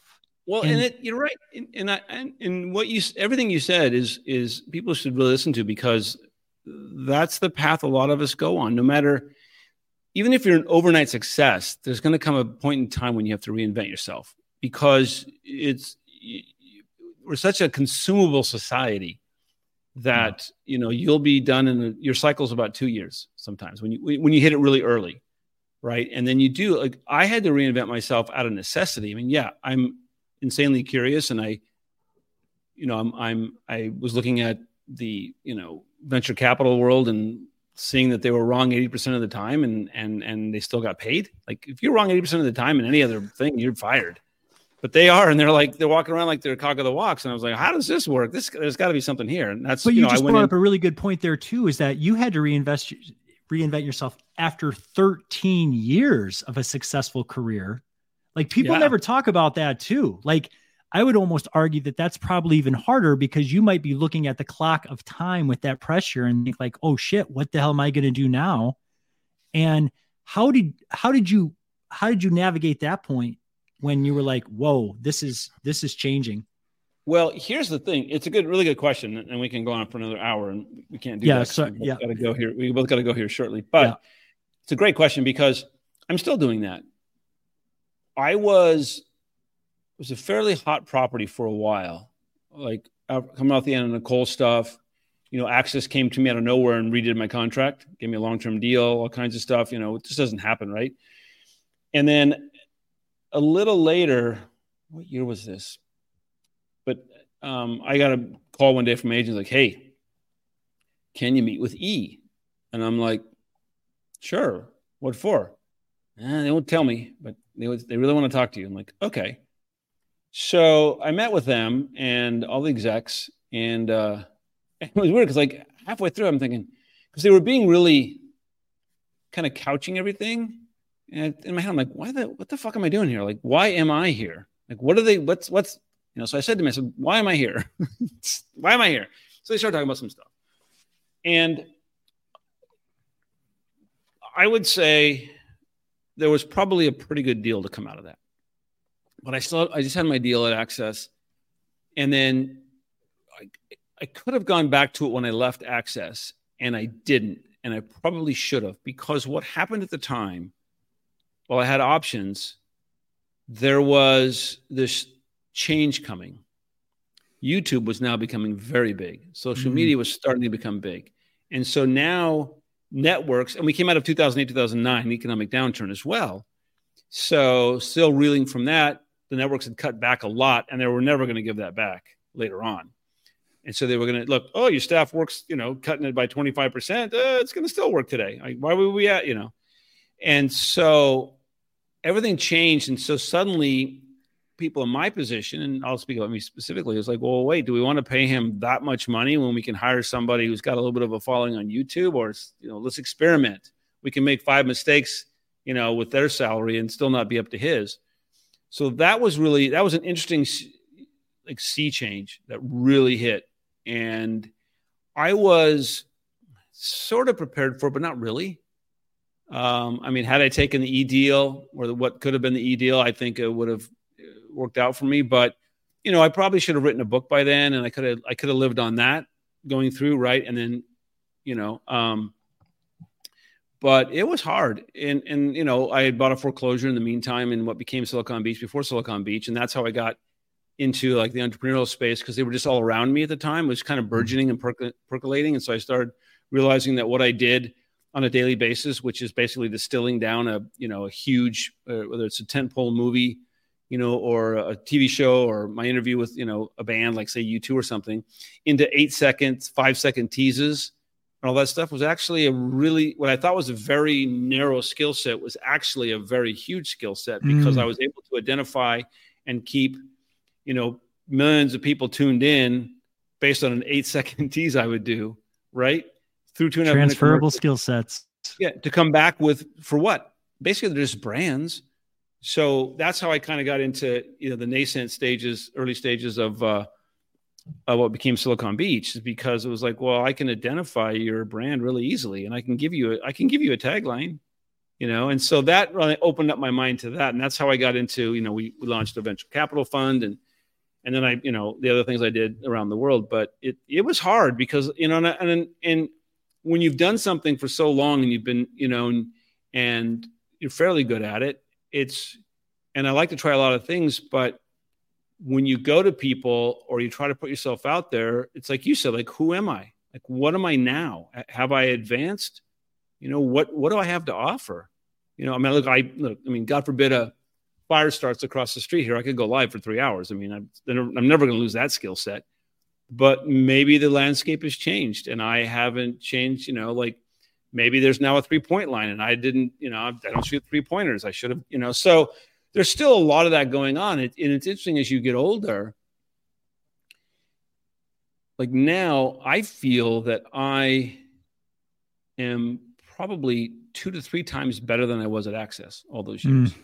Well, and, and it, you're right, and, and I and, and what you everything you said is is people should really listen to because that's the path a lot of us go on. No matter, even if you're an overnight success, there's going to come a point in time when you have to reinvent yourself because it's we're such a consumable society that you know you'll be done in a, your cycle's about two years sometimes when you when you hit it really early right? And then you do like I had to reinvent myself out of necessity. I mean, yeah, I'm insanely curious, and I, you know, I'm I'm I was looking at the you know venture capital world and seeing that they were wrong 80% of the time and and and they still got paid like if you're wrong 80% of the time in any other thing you're fired but they are and they're like they're walking around like they're cock of the walks and i was like how does this work this there's got to be something here and that's but you, you know, just brought in, up a really good point there too is that you had to reinvest reinvent yourself after 13 years of a successful career. Like people yeah. never talk about that too. Like I would almost argue that that's probably even harder because you might be looking at the clock of time with that pressure and think like, "Oh shit, what the hell am I going to do now?" And how did how did you how did you navigate that point when you were like, "Whoa, this is this is changing?" Well, here's the thing. It's a good, really good question, and we can go on for another hour, and we can't do yeah, that. So, yeah, got to go here. We both got to go here shortly, but yeah. it's a great question because I'm still doing that. I was was a fairly hot property for a while, like coming off the end of Nicole stuff. You know, Access came to me out of nowhere and redid my contract, gave me a long term deal, all kinds of stuff. You know, it just doesn't happen, right? And then a little later, what year was this? But um, I got a call one day from agents like, "Hey, can you meet with E?" And I'm like, "Sure. What for?" Eh, they won't tell me, but they they really want to talk to you. I'm like, "Okay." So I met with them and all the execs, and uh, it was weird because like halfway through, I'm thinking because they were being really kind of couching everything, and in my head, I'm like, "Why the what the fuck am I doing here? Like, why am I here? Like, what are they? What's what's you know, so I said to myself, why am I here? why am I here? So they started talking about some stuff. And I would say there was probably a pretty good deal to come out of that. But I still, I just had my deal at Access. And then I, I could have gone back to it when I left Access, and I didn't. And I probably should have, because what happened at the time, while I had options, there was this change coming. YouTube was now becoming very big. Social mm-hmm. media was starting to become big. And so now networks, and we came out of 2008, 2009, economic downturn as well. So still reeling from that, the networks had cut back a lot and they were never going to give that back later on. And so they were going to look, oh, your staff works, you know, cutting it by 25%. Uh, it's going to still work today. Like, why were we at, you know? And so everything changed. And so suddenly people in my position, and I'll speak about me specifically, is like, well, wait, do we want to pay him that much money when we can hire somebody who's got a little bit of a following on YouTube, or you know, let's experiment. We can make five mistakes, you know, with their salary and still not be up to his. So that was really that was an interesting like sea change that really hit, and I was sort of prepared for, it, but not really. Um, I mean, had I taken the E deal or the, what could have been the E deal, I think it would have worked out for me. But you know, I probably should have written a book by then, and I could have I could have lived on that going through right, and then you know, um, but it was hard, and and you know, I had bought a foreclosure in the meantime, in what became Silicon Beach before Silicon Beach, and that's how I got into like the entrepreneurial space because they were just all around me at the time. It was kind of mm-hmm. burgeoning and perc- percolating, and so I started realizing that what I did on a daily basis, which is basically distilling down a you know a huge uh, whether it's a tentpole movie you know, or a TV show or my interview with, you know, a band like say U2 or something into eight seconds, five second teases and all that stuff was actually a really, what I thought was a very narrow skill set was actually a very huge skill set because mm. I was able to identify and keep, you know, millions of people tuned in based on an eight second tease I would do, right? Through two and a half transferable skill sets. Yeah. To come back with, for what? Basically, they're just brands so that's how I kind of got into you know the nascent stages, early stages of uh, of what became Silicon Beach, is because it was like, well, I can identify your brand really easily, and I can give you a, I can give you a tagline, you know, and so that really opened up my mind to that, and that's how I got into you know we, we launched a venture capital fund and and then I you know the other things I did around the world, but it it was hard because you know and and, and when you've done something for so long and you've been you know and, and you're fairly good at it it's and I like to try a lot of things, but when you go to people or you try to put yourself out there, it's like you said, like who am I? Like what am I now? Have I advanced? You know what? What do I have to offer? You know, I mean, look, I look. I mean, God forbid a fire starts across the street here. I could go live for three hours. I mean, I'm, I'm never going to lose that skill set. But maybe the landscape has changed, and I haven't changed. You know, like maybe there's now a three point line and I didn't, you know, I don't shoot three pointers. I should have, you know, so there's still a lot of that going on. It, and it's interesting as you get older. Like now, I feel that I am probably two to three times better than I was at Access all those years. Mm.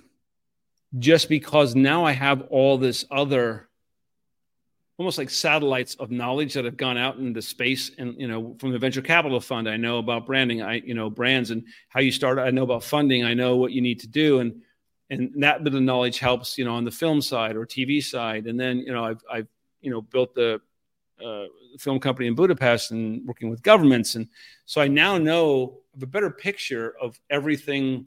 Just because now I have all this other almost like satellites of knowledge that have gone out into space and you know from the venture capital fund i know about branding i you know brands and how you start i know about funding i know what you need to do and and that bit of knowledge helps you know on the film side or tv side and then you know i've i've you know built the uh, film company in Budapest and working with governments, and so I now know a better picture of everything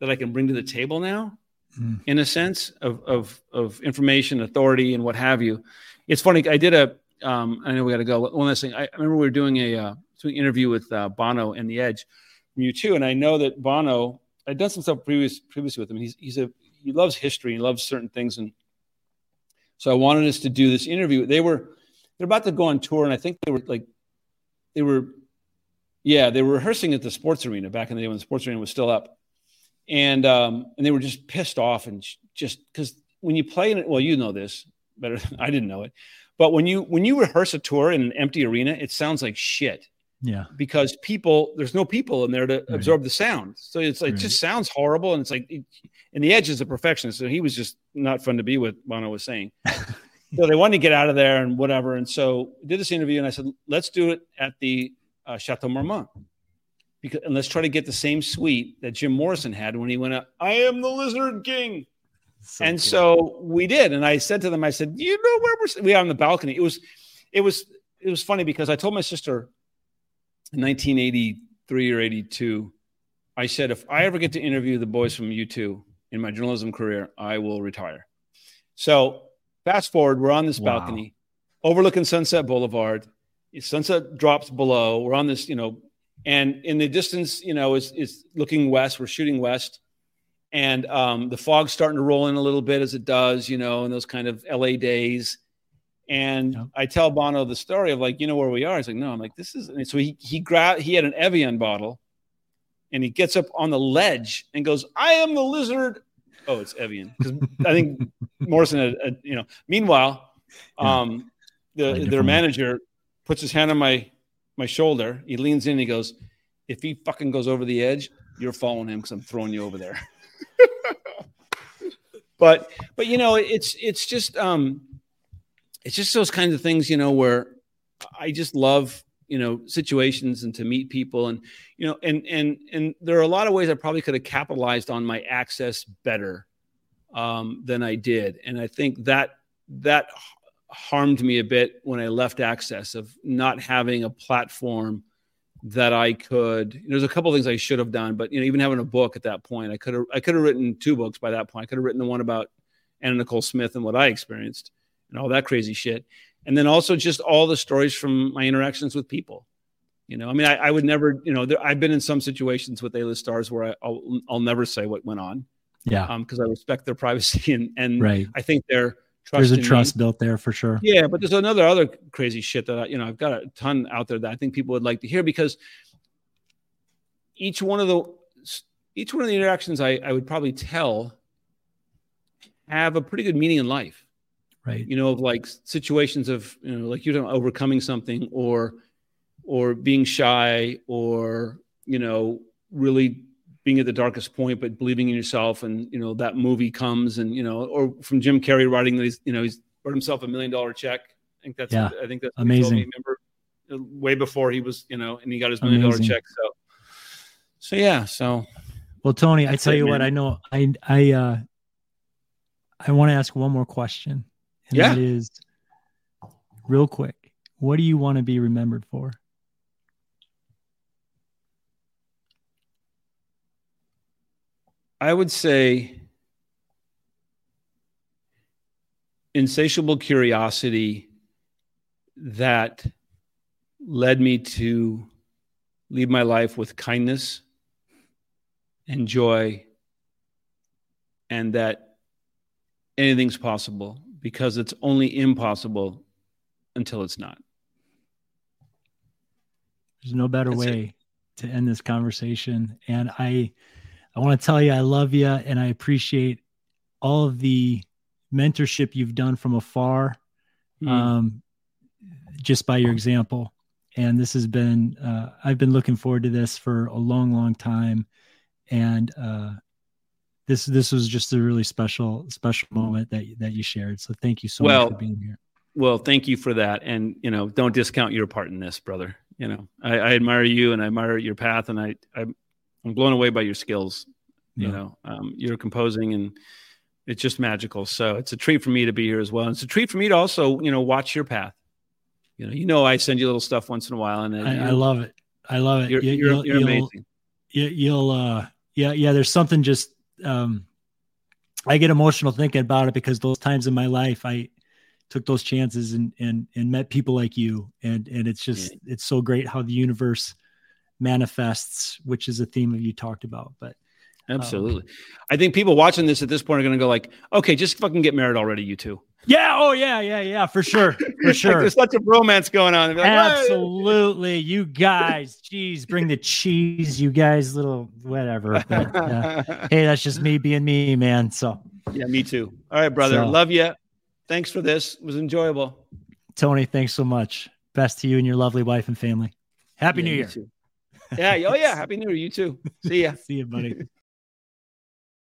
that I can bring to the table now, mm. in a sense of of of information, authority, and what have you. It's funny. I did a. Um, I know we got to go. One last thing. I, I remember we were doing a uh, doing an interview with uh, Bono and The Edge from U2, and I know that Bono. I'd done some stuff previous previously with him. He's he's a he loves history. He loves certain things, and so I wanted us to do this interview. They were they're about to go on tour, and I think they were like they were yeah they were rehearsing at the sports arena back in the day when the sports arena was still up, and um, and they were just pissed off and just because when you play in it, well, you know this better. I didn't know it, but when you when you rehearse a tour in an empty arena, it sounds like shit. Yeah. Because people, there's no people in there to right. absorb the sound. So it's like, right. just sounds horrible. And it's like, it, and the edge is a perfectionist. So he was just not fun to be with, Bono was saying. so they wanted to get out of there and whatever. And so we did this interview and I said, let's do it at the uh, Chateau Marmont because and let's try to get the same suite that Jim Morrison had when he went up. I am the Lizard King. So and cool. so we did, and I said to them, I said, "You know where we're we are on the balcony." It was, it was, it was funny because I told my sister 1983 or 82, I said, if I ever get to interview the boys from U2 in my journalism career, I will retire. So fast forward, we're on this wow. balcony overlooking Sunset Boulevard. Sunset drops below. We're on this, you know, and in the distance, you know, is is looking west. We're shooting west, and um, the fog's starting to roll in a little bit as it does, you know, in those kind of LA days. And yeah. I tell Bono the story of like, you know where we are. He's like, no. I'm like, this is. And so he he grabbed. He had an Evian bottle, and he gets up on the ledge and goes, "I am the lizard." Oh, it's Evian because I think Morrison had, had, you know. Meanwhile, yeah. um, the their manager puts his hand on my my shoulder. He leans in. and he goes, "If he fucking goes over the edge, you're following him because I'm throwing you over there." but but you know, it's it's just um, it's just those kinds of things, you know, where I just love you know situations and to meet people and you know and and and there are a lot of ways i probably could have capitalized on my access better um, than i did and i think that that harmed me a bit when I left Access of not having a platform that I could. There's a couple things I should have done, but you know, even having a book at that point, I could have I could have written two books by that point. I could have written the one about Anna Nicole Smith and what I experienced and all that crazy shit, and then also just all the stories from my interactions with people. You know, I mean, I, I would never, you know, there, I've been in some situations with A-list stars where I, will I'll never say what went on. Yeah. Um, because I respect their privacy and and right. I think they're there's a trust me. built there for sure. Yeah, but there's another other crazy shit that I, you know I've got a ton out there that I think people would like to hear because each one of the each one of the interactions I, I would probably tell have a pretty good meaning in life. Right. You know, of like situations of, you know, like you're overcoming something or or being shy or, you know, really being at the darkest point, but believing in yourself. And, you know, that movie comes and, you know, or from Jim Carrey writing that he's, you know, he's wrote himself a million dollar check. I think that's, yeah. I think that's amazing. Me, remember uh, way before he was, you know, and he got his million dollar check. So, so yeah. So, well, Tony, I tell it, you man. what, I know I, I, uh, I want to ask one more question. And yeah. that is real quick. What do you want to be remembered for? I would say insatiable curiosity that led me to lead my life with kindness and joy, and that anything's possible because it's only impossible until it's not. There's no better That's way it. to end this conversation. And I, I want to tell you I love you and I appreciate all of the mentorship you've done from afar, mm. um, just by your example. And this has been, uh, I've been looking forward to this for a long, long time. And uh, this this was just a really special, special moment that that you shared. So thank you so well, much for being here. Well, thank you for that. And you know, don't discount your part in this, brother. You know, I, I admire you and I admire your path, and I, I I'm blown away by your skills. You yeah. know, um, you're composing and it's just magical. So it's a treat for me to be here as well. And it's a treat for me to also, you know, watch your path. You know, you know, I send you little stuff once in a while, and I, I love it. I love it. You're, you, you're, you're amazing. You, you'll, uh, yeah, yeah. There's something just, um, I get emotional thinking about it because those times in my life, I took those chances and and and met people like you, and and it's just, yeah. it's so great how the universe manifests, which is a theme of you talked about. But Absolutely. Um, I think people watching this at this point are going to go like, okay, just fucking get married already, you two. Yeah. Oh, yeah. Yeah. Yeah. For sure. For sure. like there's such a romance going on. Like, Absolutely. You guys, geez, bring the cheese, you guys, little whatever. But, uh, hey, that's just me being me, man. So, yeah, me too. All right, brother. So, Love you. Thanks for this. It was enjoyable. Tony, thanks so much. Best to you and your lovely wife and family. Happy yeah, New Year. Yeah. Oh, yeah. Happy New Year. You too. See ya. See you, buddy.